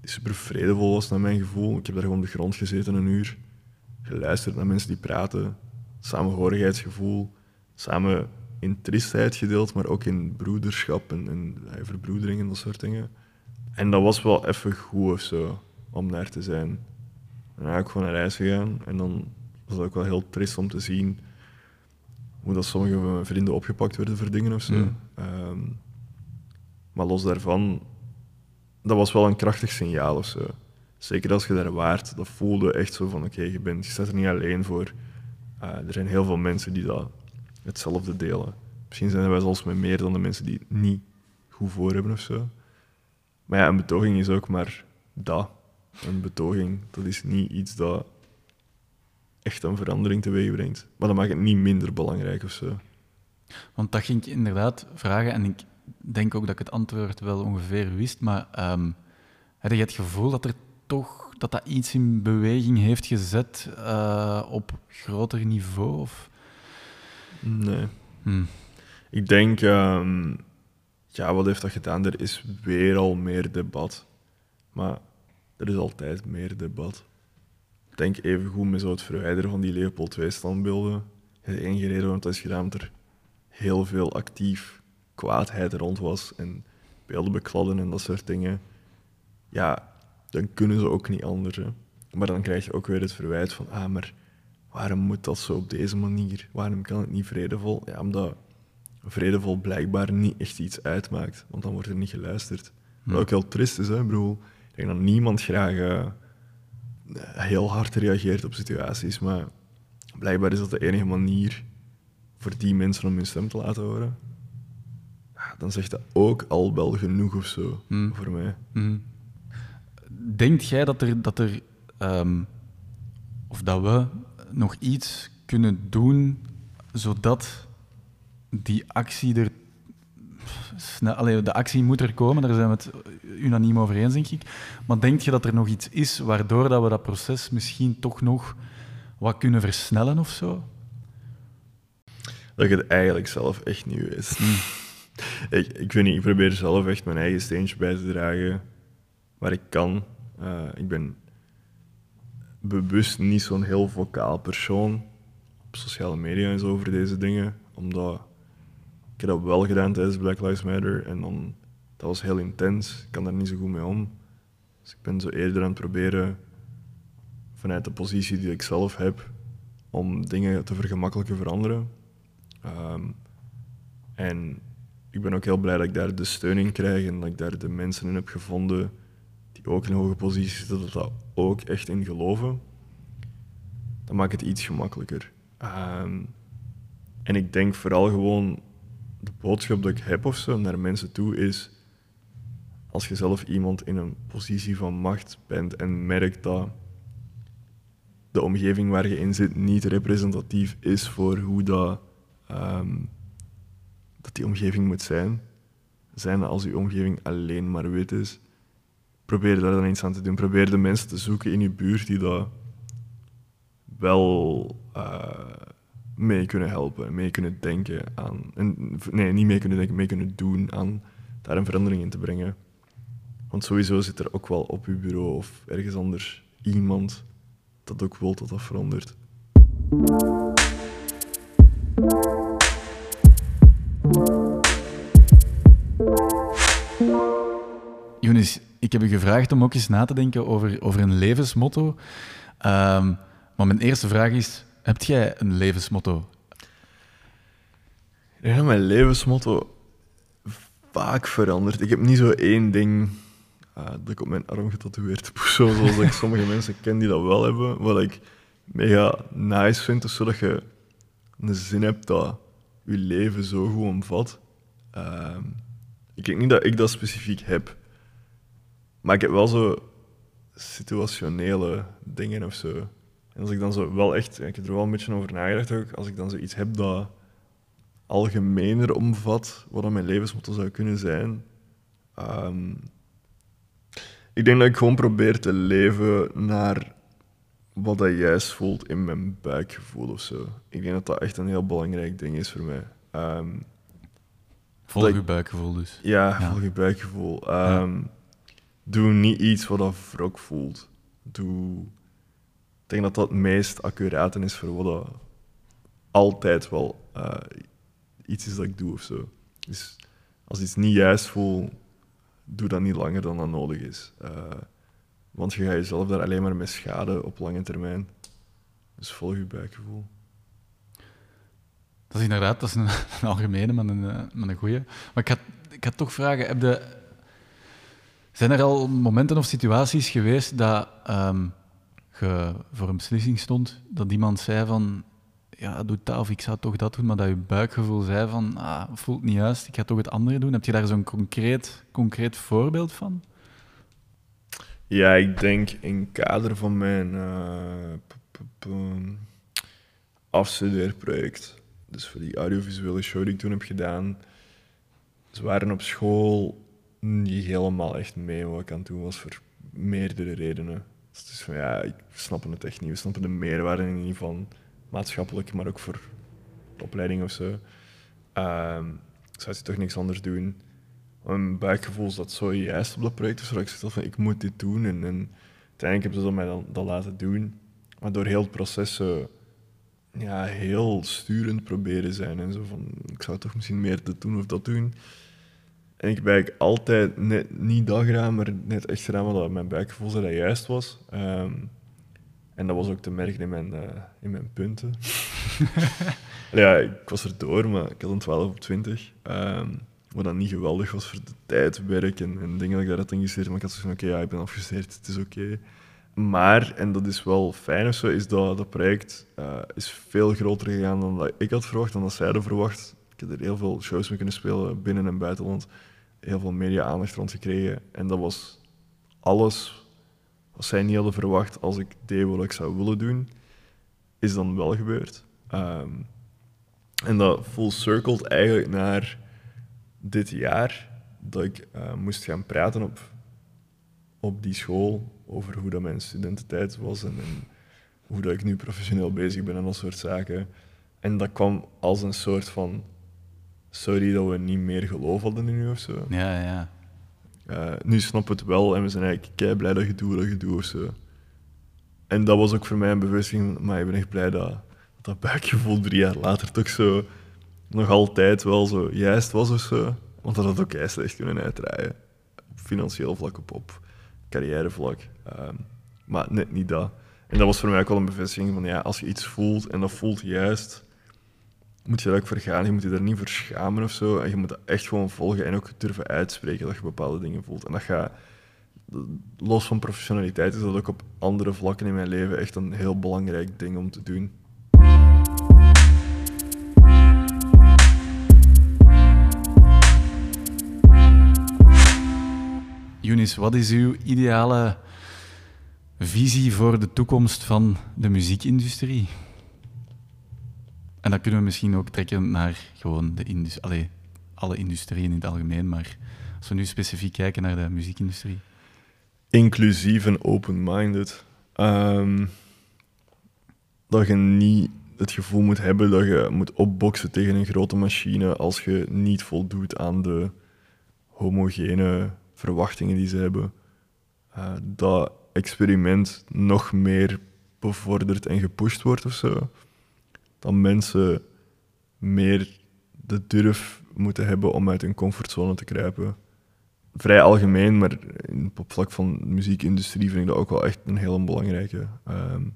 Die super vredevol was naar mijn gevoel. Ik heb daar gewoon op de grond gezeten een uur. Geluisterd naar mensen die praten. Samenhorigheidsgevoel. Samen in triestheid gedeeld, maar ook in broederschap en, en ja, verbroedering en dat soort dingen. En dat was wel even goed of zo, om daar te zijn. En dan ben ik gewoon naar huis gegaan. En dan was het ook wel heel trist om te zien hoe dat sommige van mijn vrienden opgepakt werden voor dingen of zo. Mm. Ehm, maar los daarvan, dat was wel een krachtig signaal of zo. Zeker als je daar waart, dat voelde echt zo van oké, je bent, je staat er niet alleen voor. Eh, er zijn heel veel mensen die dat hetzelfde delen. Misschien zijn er wij zelfs met meer dan de mensen die het niet goed voor hebben of zo. Maar ja, een betoging is ook maar dat. Een betoging, dat is niet iets dat echt een verandering teweeg brengt. Maar dat maakt het niet minder belangrijk of zo. Want dat ging ik inderdaad vragen en ik denk ook dat ik het antwoord wel ongeveer wist, maar ehm heb je het gevoel dat er toch dat dat iets in beweging heeft gezet eh, op groter niveau? Of? Nee. Hm. Ik denk, ehm, ja, wat heeft dat gedaan? Er is weer al meer debat. Maar er is altijd meer debat. Denk even goed met zo het verwijderen van die Leopold II-standbeelden. Het enige reden waarom dat is gedaan, omdat er heel veel actief kwaadheid rond was en beelden bekladden en dat soort dingen. Ja, dan kunnen ze ook niet anders. Hè. Maar dan krijg je ook weer het verwijt van, ah, maar waarom moet dat zo op deze manier? Waarom kan het niet vredevol? Ja, omdat vredevol blijkbaar niet echt iets uitmaakt, want dan wordt er niet geluisterd. Wat ook heel trist is, hè, bedoel. Ik denk dat niemand graag eh, heel hard reageert op situaties, maar blijkbaar is dat de enige manier voor die mensen om hun stem te laten horen. Dan zegt dat ook al wel genoeg of zo, Hmm. voor mij. Mhm. Denkt jij dat er, dat er ehm, of dat we nog iets kunnen doen zodat die actie er snel, allee, de actie moet er komen, daar zijn we het unaniem over eens, denk ik. Maar denk je dat er nog iets is waardoor dat we dat proces misschien toch nog wat kunnen versnellen of zo? Dat het eigenlijk zelf echt niet weet. ik, ik weet niet, ik probeer zelf echt mijn eigen steentje bij te dragen waar ik kan. Eh, ik ben bewust niet zo'n heel vocaal persoon op sociale media en zo over deze dingen, omdat ik heb dat wel gedaan tijdens Black Lives Matter en dan, dat was heel intens. Ik kan daar niet zo goed mee om. Dus ik ben zo eerder aan het proberen vanuit de positie die ik zelf heb om dingen te vergemakkelijken veranderen. Ehm, en ik ben ook heel blij dat ik daar de steun in krijg en dat ik daar de mensen in heb gevonden die ook in hoge posities zitten, dat dat ook echt in geloven. dat maakt het iets gemakkelijker. Ehm, en ik denk vooral gewoon de boodschap dat ik heb of zo naar mensen toe is als je zelf iemand in een positie van macht bent en merkt dat de omgeving waar je in zit niet representatief is voor hoe dat, ehm, die omgeving moet zijn, zijn als die omgeving alleen maar wit is, probeer daar dan iets aan te doen. Probeer de mensen te zoeken in je buurt die dat wel uh, mee kunnen helpen, mee kunnen denken aan. En, nee, niet mee kunnen denken, mee kunnen doen aan daar een verandering in te brengen. Want sowieso zit er ook wel op uw bureau of ergens anders iemand dat ook wil dat dat verandert. Younes, ik heb u gevraagd om ook eens na te denken over, over een levensmotto. Um, maar mijn eerste vraag is, heb jij een levensmotto? Ja, mijn levensmotto vaak veranderd. Ik heb niet zo één ding uh, dat ik op mijn arm getatoeëerd heb, zoals ik sommige mensen ken die dat wel hebben. Wat ik mega nice vind, is zodat je een zin hebt dat je leven zo goed omvat. Uh, ik denk niet dat ik dat specifiek heb, maar ik heb wel zo situationele dingen of zo. En als ik dan zo wel echt, ik heb er wel een beetje over nagedacht ook, als ik dan zoiets heb dat algemener omvat wat mijn levensmotto zou kunnen zijn, um, ik denk dat ik gewoon probeer te leven naar wat dat juist voelt in mijn buikgevoel of zo. Ik denk dat dat echt een heel belangrijk ding is voor mij. Um, volg je buikgevoel dus. Ja, volg je buikgevoel. Um, Doe niet iets wat dat wrok voelt. Doe... Denk dat dat het meest accuraat is voor wat altijd wel uh, iets is dat ik doe of zo. Dus als iets niet juist voelt, doe dat niet langer dan dat nodig is. Uh, want je gaat jezelf daar alleen maar mee schaden op lange termijn. Dus volg je buikgevoel. Dat is inderdaad dat is een, algemene, maar een, eh, maar een goeie. Maar ik ga, ik ga toch vragen, heb de, zijn er al momenten of situaties geweest dat um, voor een beslissing stond, dat iemand zei van, ja, doe dat of ik zou toch dat doen, maar dat je buikgevoel zei van, ah, voelt niet juist, ik ga toch het andere doen. Heb je daar zo'n concreet, concreet voorbeeld van? Ja, ik denk in kader van mijn uh, dus voor die audiovisuele show die ik toen heb gedaan, ze waren op school niet helemaal echt mee wat ik aan het doen was, voor meerdere redenen. Dus het ja, ik snap het echt niet. We snappen de meerwaarde niet van maatschappelijk, maar ook voor opleiding of zo. Um, zou je toch niks anders doen. Mijn buikgevoel dat zo juist op dat project, dus ik zeg van, ik moet dit doen. En, en uiteindelijk hebben ze mij dan, dat laten doen. Maar door heel het proces ja, heel sturend proberen zijn en zo van, ik zou toch misschien meer dit doen of dat doen. En ik ben altijd net, niet dat gedaan, maar net echt gedaan wat mijn buikgevoel zei dat juist was. Um, en dat was ook te merken in mijn, uh, in mijn punten. ja, ik was er door, maar ik had een 12 op 20. Um, wat dan niet geweldig was voor de tijd, werk en, en dingen dat ik daar had. Maar ik had zoiets van, oké, okay, ja, ik ben afgestudeerd, het is oké. Okay. Maar, en dat is wel fijn of zo, is dat dat project uh, is veel groter gegaan dan dat ik had verwacht, dan dat zij hadden verwacht. Ik heb er heel veel shows mee kunnen spelen, binnen- en buitenland. Heel veel media-aandacht rond gekregen. En dat was alles wat zij niet hadden verwacht als ik deed wat ik zou willen doen, is dan wel gebeurd. Um, en dat full circled eigenlijk naar dit jaar, dat ik uh, moest gaan praten op, op die school over hoe dat mijn studententijd was en, en hoe dat ik nu professioneel bezig ben en dat soort zaken. En dat kwam als een soort van sorry dat we niet meer geloof hadden in u of zo. Ja, ja. Uh, nu snap het wel en we zijn eigenlijk kei blij dat je doet dat je doet of zo. En dat was ook voor mij een bevestiging, maar ik ben echt blij dat dat buikgevoel drie jaar later toch zo nog altijd wel zo juist was of zo. Want dat had ook kei slecht kunnen uitdraaien. Op financieel vlak, op, op carrièrevlak. Um, maar net niet dat. En dat was voor mij ook wel een bevestiging van ja, als je iets voelt en dat voelt juist, moet je daar ook voor gaan. Je moet je daar niet voor schamen of zo. En je moet dat echt gewoon volgen en ook durven uitspreken dat je bepaalde dingen voelt. En dat gaat, los van professionaliteit is dat ook op andere vlakken in mijn leven echt een heel belangrijk ding om te doen. Younis, wat is uw ideale visie voor de toekomst van de muziekindustrie? En dat kunnen we misschien ook trekken naar gewoon de indus Allee, alle industrieën in het algemeen, maar als we nu specifiek kijken naar de muziekindustrie. Inclusief en open-minded. Ehm, dat je niet het gevoel moet hebben dat je moet opboksen tegen een grote machine als je niet voldoet aan de homogene verwachtingen die ze hebben. Uh, dat experiment nog meer bevorderd en gepusht wordt of zo. Dat mensen meer de durf moeten hebben om uit hun comfortzone te kruipen. Vrij algemeen, maar op vlak van de muziekindustrie vind ik dat ook wel echt een heel belangrijke. Um,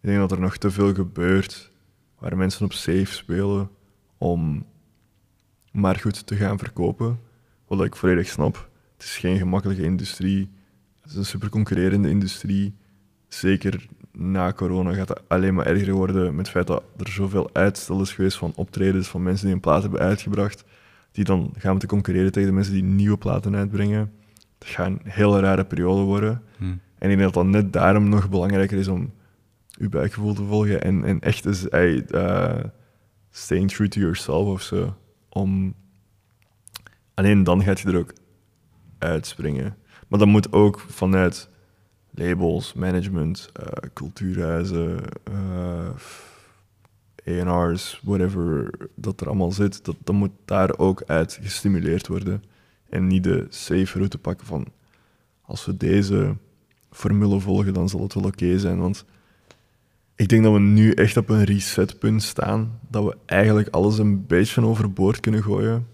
ik denk dat er nog te veel gebeurt waar mensen op safe spelen om maar goed te gaan verkopen. Wat ik volledig snap. Het is geen gemakkelijke industrie. Het is een super concurrerende industrie. Zeker na corona gaat het alleen maar erger worden met het feit dat er zoveel uitstel is geweest van optredens van mensen die een plaat hebben uitgebracht, die dan gaan moeten concurreren tegen de mensen die nieuwe platen uitbrengen. Dat gaat een hele rare periode worden. Hmm. En ik denk dat dat net daarom nog belangrijker is om je buikgevoel te volgen en, en echt is uh, staying true to yourself of zo. Om alleen dan gaat je er ook uitspringen. Maar dat moet ook vanuit labels, management, uh, cultuurhuizen, uh, eh, A&R's, whatever dat er allemaal zit, dat, dat moet daar ook uit gestimuleerd worden. En niet de safe route pakken van als we deze formule volgen, dan zal het wel oké zijn. Want ik denk dat we nu echt op een resetpunt staan, dat we eigenlijk alles een beetje overboord kunnen gooien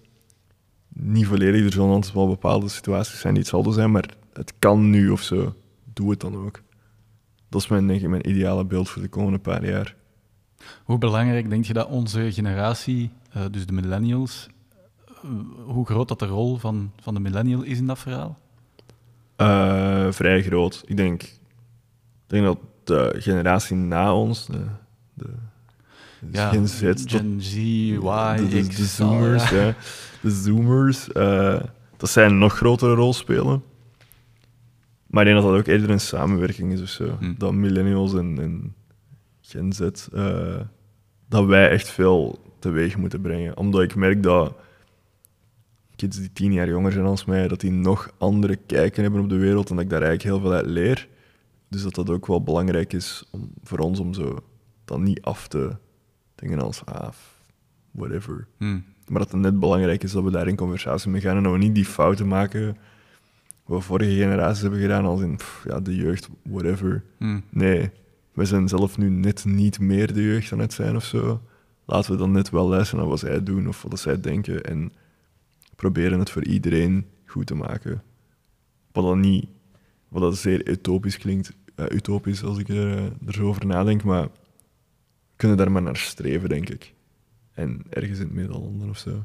niet volledig. Er zullen wel bepaalde situaties zijn die hetzelfde zijn, maar het kan nu of zo. Doe het dan ook. Dat is mijn, denk ik, mijn ideale beeld voor de komende paar jaar. Hoe belangrijk denk je dat onze generatie, uh, dus de millennials, uh, hoe groot dat de rol van, van de millennial is in dat verhaal? Uh, vrij groot. Ik denk, ik denk dat de generatie na ons, de, de ja, Gen Z, Gen Z, Y, de, de, Zoomers, ja. De Zoomers, dat zij een nog grotere rol spelen. Maar ik denk dat dat ook eerder een samenwerking is of zo. Hm. Dat millennials en, en Gen Z, uh, dat wij echt veel teweeg moeten brengen. Omdat ik merk dat kids die tien jaar jonger zijn als mij, dat die nog andere kijken hebben op de wereld en dat ik daar eigenlijk heel veel uit leer. Dus dat dat ook wel belangrijk is om, voor ons om zo dat niet af te dingen als, ah, whatever. Hmm. Maar dat het net belangrijk is dat we daar in conversatie mee gaan en dat we niet die fouten maken wat vorige generaties hebben gedaan, als in ja, de jeugd, whatever. Hmm. Nee, we zijn zelf nu net niet meer de jeugd aan het zijn of zo. Laten we dan net wel luisteren naar wat zij doen of wat zij denken en proberen het voor iedereen goed te maken. Wat dan niet, wat dat zeer utopisch klinkt, uh, utopisch als ik er, uh, er zo over nadenk, maar kunnen daar maar naar streven, denk ik. En ergens in het midden of zo.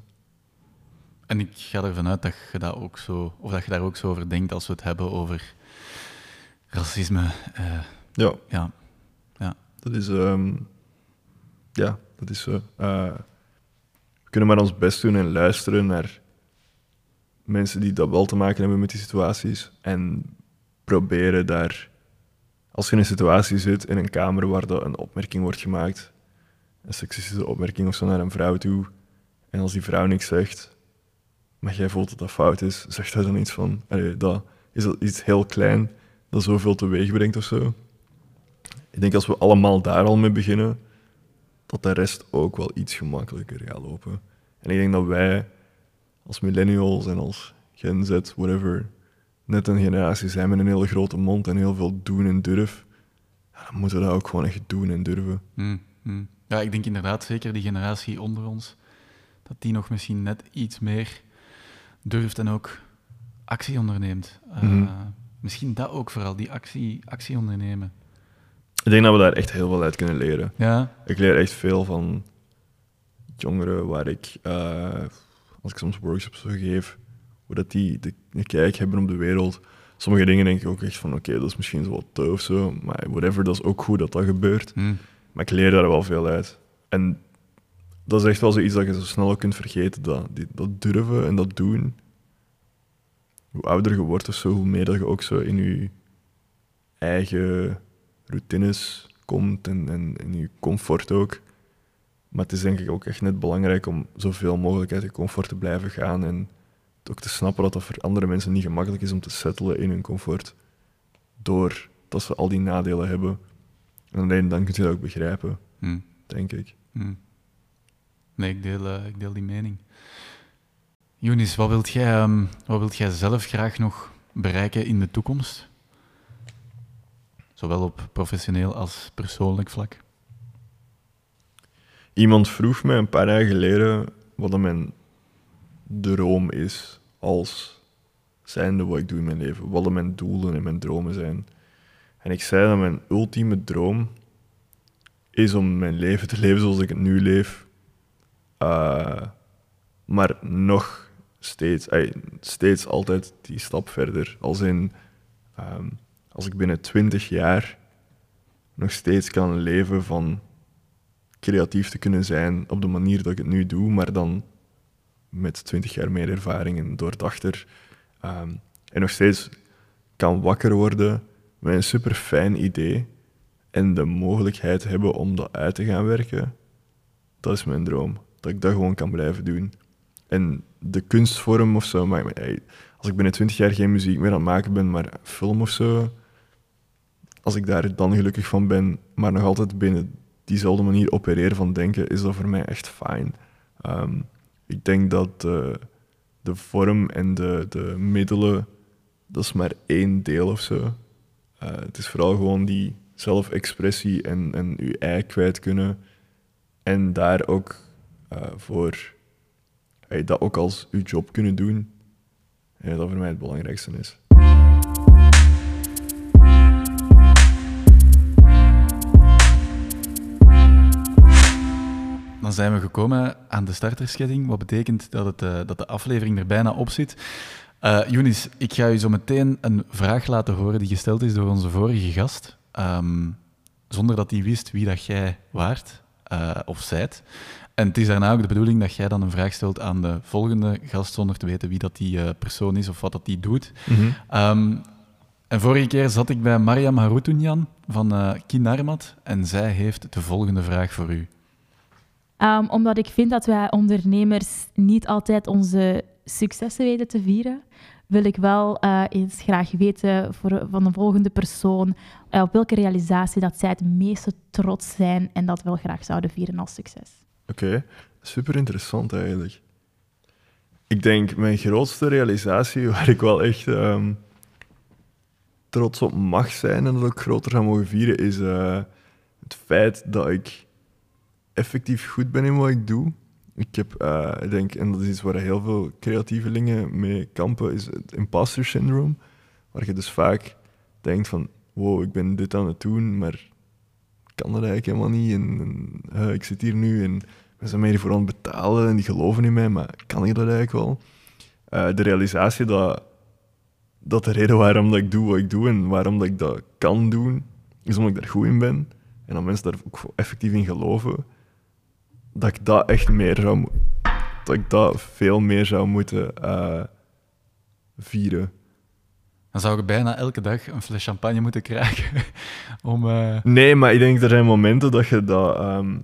En ik ga ervan uit dat je dat ook zo, of dat je daar ook zo over denkt als we het hebben over racisme. Uh, ja. ja. Ja. Dat is, um, ja, dat is zo. Uh, we kunnen maar ons best doen en luisteren naar mensen die dat wel te maken hebben met die situaties. En proberen daar als je in een situatie zit in een kamer waar dat een opmerking wordt gemaakt, een seksistische opmerking of zo naar een vrouw toe, en als die vrouw niks zegt, maar jij voelt dat dat fout is, zegt hij dan iets van, dat is dat iets heel klein dat zoveel teweeg brengt of zo. Ik denk als we allemaal daar al mee beginnen, dat de rest ook wel iets gemakkelijker gaat lopen. En ik denk dat wij als millennials en als Gen Z, whatever, net een generatie zijn met een hele grote mond en heel veel doen en durf, ja, dan moeten we dat ook gewoon echt doen en durven. Hmm, hmm. Ja, ik denk inderdaad zeker die generatie onder ons, dat die nog misschien net iets meer durft en ook actie onderneemt. Uh, Misschien dat ook vooral, die actie, actie ondernemen. Ik denk dat we daar echt heel veel uit kunnen leren. Ja. Ik leer echt veel van jongeren waar ik, uh, als ik soms workshops geef, hoe dat die de, de kijk hebben op de wereld. Sommige dingen denk ik ook echt van, oké, dat is misschien zo wat te of zo, maar whatever, dat is ook goed dat dat gebeurt. Hm. Maar ik leer daar wel veel uit. En dat is echt wel zoiets dat je zo snel ook kunt vergeten, dat, die, dat durven en dat doen. Hoe ouder je wordt of zo, hoe meer dat je ook zo in je eigen routines komt en, en in je comfort ook. Maar het is denk ik ook echt net belangrijk om zoveel mogelijk uit je comfort te blijven gaan en ook te snappen dat dat voor andere mensen niet gemakkelijk is om te settelen in hun comfort, doordat ze al die nadelen hebben. En alleen dan kun je dat ook begrijpen, Hm. denk ik. Hm. Nee, ik deel, eh, ik deel die mening. Younis, wat wilt, jij, ehm, wat wilt jij zelf graag nog bereiken in de toekomst? Zowel op professioneel als persoonlijk vlak. Iemand vroeg mij een paar jaar geleden wat mijn droom is als zijnde wat ik doe in mijn leven. Wat mijn doelen en mijn dromen zijn. En ik zei dat mijn ultieme droom is om mijn leven te leven zoals ik het nu leef. Uh, maar nog steeds, steeds altijd die stap verder. Als in, um, als ik binnen 20 jaar nog steeds kan leven van creatief te kunnen zijn op de manier dat ik het nu doe, maar dan met 20 jaar meer ervaring en doordachter. Um, en nog steeds kan wakker worden met een super fijn idee en de mogelijkheid hebben om dat uit te gaan werken. Dat is mijn droom. Dat ik dat gewoon kan blijven doen. En de kunstvorm of zo, maar als ik binnen 20 jaar geen muziek meer aan het maken ben, maar film of zo, als ik daar dan gelukkig van ben, maar nog altijd binnen diezelfde manier opereren van denken, is dat voor mij echt fijn. Um, ik denk dat uh, de vorm en de, de middelen, dat is maar één deel of zo. Uh, het is vooral gewoon die zelfexpressie en, en je ei kwijt kunnen. En daar ook uh, voor hey, dat ook als je job kunnen doen. En dat voor mij het belangrijkste is. Dan zijn we gekomen aan de starterschetting, wat betekent dat, het, dat de aflevering er bijna op zit. Uh, Younis, ik ga u zo meteen een vraag laten horen die gesteld is door onze vorige gast, um, zonder dat hij wist wie dat jij waart uh, of zijt. En het is daarna ook de bedoeling dat jij dan een vraag stelt aan de volgende gast, zonder te weten wie dat die uh, persoon is of wat dat die doet. Mm -hmm. um, en vorige keer zat ik bij Mariam Haroutounian van uh, Kinarmat en zij heeft de volgende vraag voor u. Um, omdat ik vind dat wij ondernemers niet altijd onze successen weten te vieren, wil ik wel uh, eens graag weten voor, van de volgende persoon op welke realisatie dat zij het meeste trots zijn en dat wel graag zouden vieren als succes. Oké, super interessant eigenlijk. Ik denk mijn grootste realisatie waar ik wel echt um, trots op mag zijn en dat ik groter ga mogen vieren, is uh, het feit dat ik effectief goed ben in wat ik doe. Ik heb, uh, ik denk, en dat is iets waar heel veel creatievelingen mee kampen, is het imposter syndrome. Waar je dus vaak denkt van, wow, ik ben dit aan het doen, maar ik kan dat eigenlijk helemaal niet. En, uh, ik zit hier nu en we zijn mij hiervoor aan het betalen en die geloven in mij, maar kan ik dat eigenlijk wel? Uh, de realisatie dat, dat de reden waarom dat ik doe wat ik doe en waarom dat ik dat kan doen, is omdat ik daar goed in ben. En dat mensen daar ook effectief in geloven dat ik dat echt meer zou dat ik dat veel meer zou moeten uh, vieren. Dan zou je bijna elke dag een fles champagne moeten krijgen om... Uh... Nee, maar ik denk er zijn momenten dat je dat, um,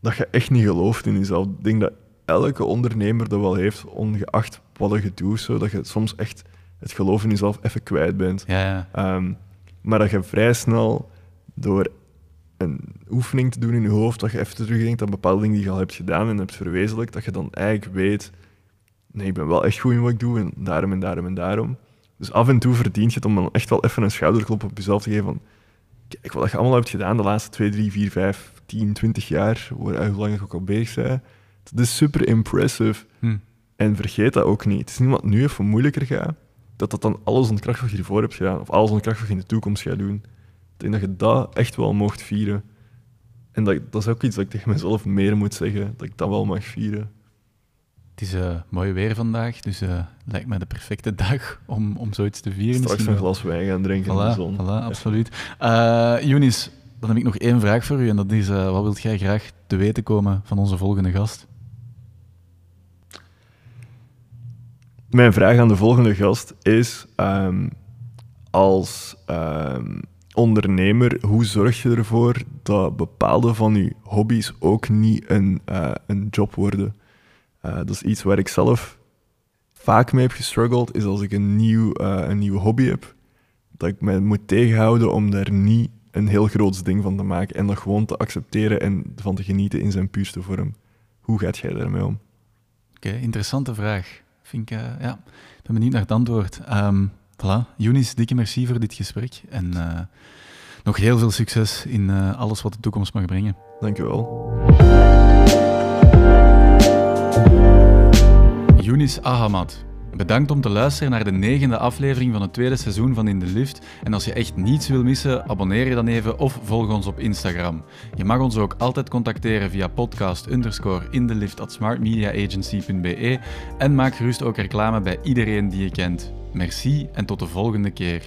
dat je echt niet gelooft in jezelf. Ik denk dat elke ondernemer dat wel heeft, ongeacht wat je doet, zo, dat je soms echt het geloof in jezelf even kwijt bent. Ja, ja. Um, maar dat je vrij snel door een oefening te doen in je hoofd, dat je even terugdenkt aan bepaalde dingen die je al hebt gedaan en hebt verwezenlijkt, dat je dan eigenlijk weet, nee, ik ben wel echt goed in wat ik doe en daarom en daarom en daarom. Dus af en toe verdient je het om dan echt wel even een schouderklop op jezelf te geven van, kijk, wat je allemaal hebt gedaan de laatste 2, 3, 4, 5, 10, 20 jaar, hoe lang ik ook al bezig ben, dat is super impressive. Hm. En vergeet dat ook niet. Het is niet wat nu even moeilijker gaat, dat dat dan alles ontkracht wat je hiervoor hebt gedaan, of alles ontkracht wat je in de toekomst gaat doen. Ik denk dat je dat echt wel mocht vieren. En dat, dat is ook iets dat ik tegen mezelf meer moet zeggen, dat ik dat wel mag vieren. Het is uh, mooi weer vandaag, dus uh, lijkt mij de perfecte dag om, om zoiets te vieren. Straks een glas wijn gaan drinken voilà, in de zon. Voilà, absoluut. Uh, Younis, dan heb ik nog één vraag voor u en dat is, wat wilt jij graag te weten komen van onze volgende gast? Mijn vraag aan de volgende gast is, um, als um, ondernemer, hoe zorg je ervoor dat bepaalde van je hobby's ook niet een, een job worden? Uh, dat is iets waar ik zelf vaak mee heb gestruggeld, is als ik een nieuw, uh, een nieuw hobby heb, dat ik me moet tegenhouden om daar niet een heel groot ding van te maken en dat gewoon te accepteren en van te genieten in zijn puurste vorm. Hoe gaat jij daarmee om? Oké, okay, interessante vraag. Vind ik, uh, ja, ik ben benieuwd naar het antwoord. Um, voilà, Younis, dikke merci voor dit gesprek en nog heel veel succes in alles wat de toekomst mag brengen. Dank Younis Ahamad. Bedankt om te luisteren naar de negende aflevering van het tweede seizoen van In de Lift. En als je echt niets wil missen, abonneer je dan even of volg ons op Instagram. Je mag ons ook altijd contacteren via podcast underscore in de lift at smartmediaagency.be en maak gerust ook reclame bij iedereen die je kent. Merci en tot de volgende keer.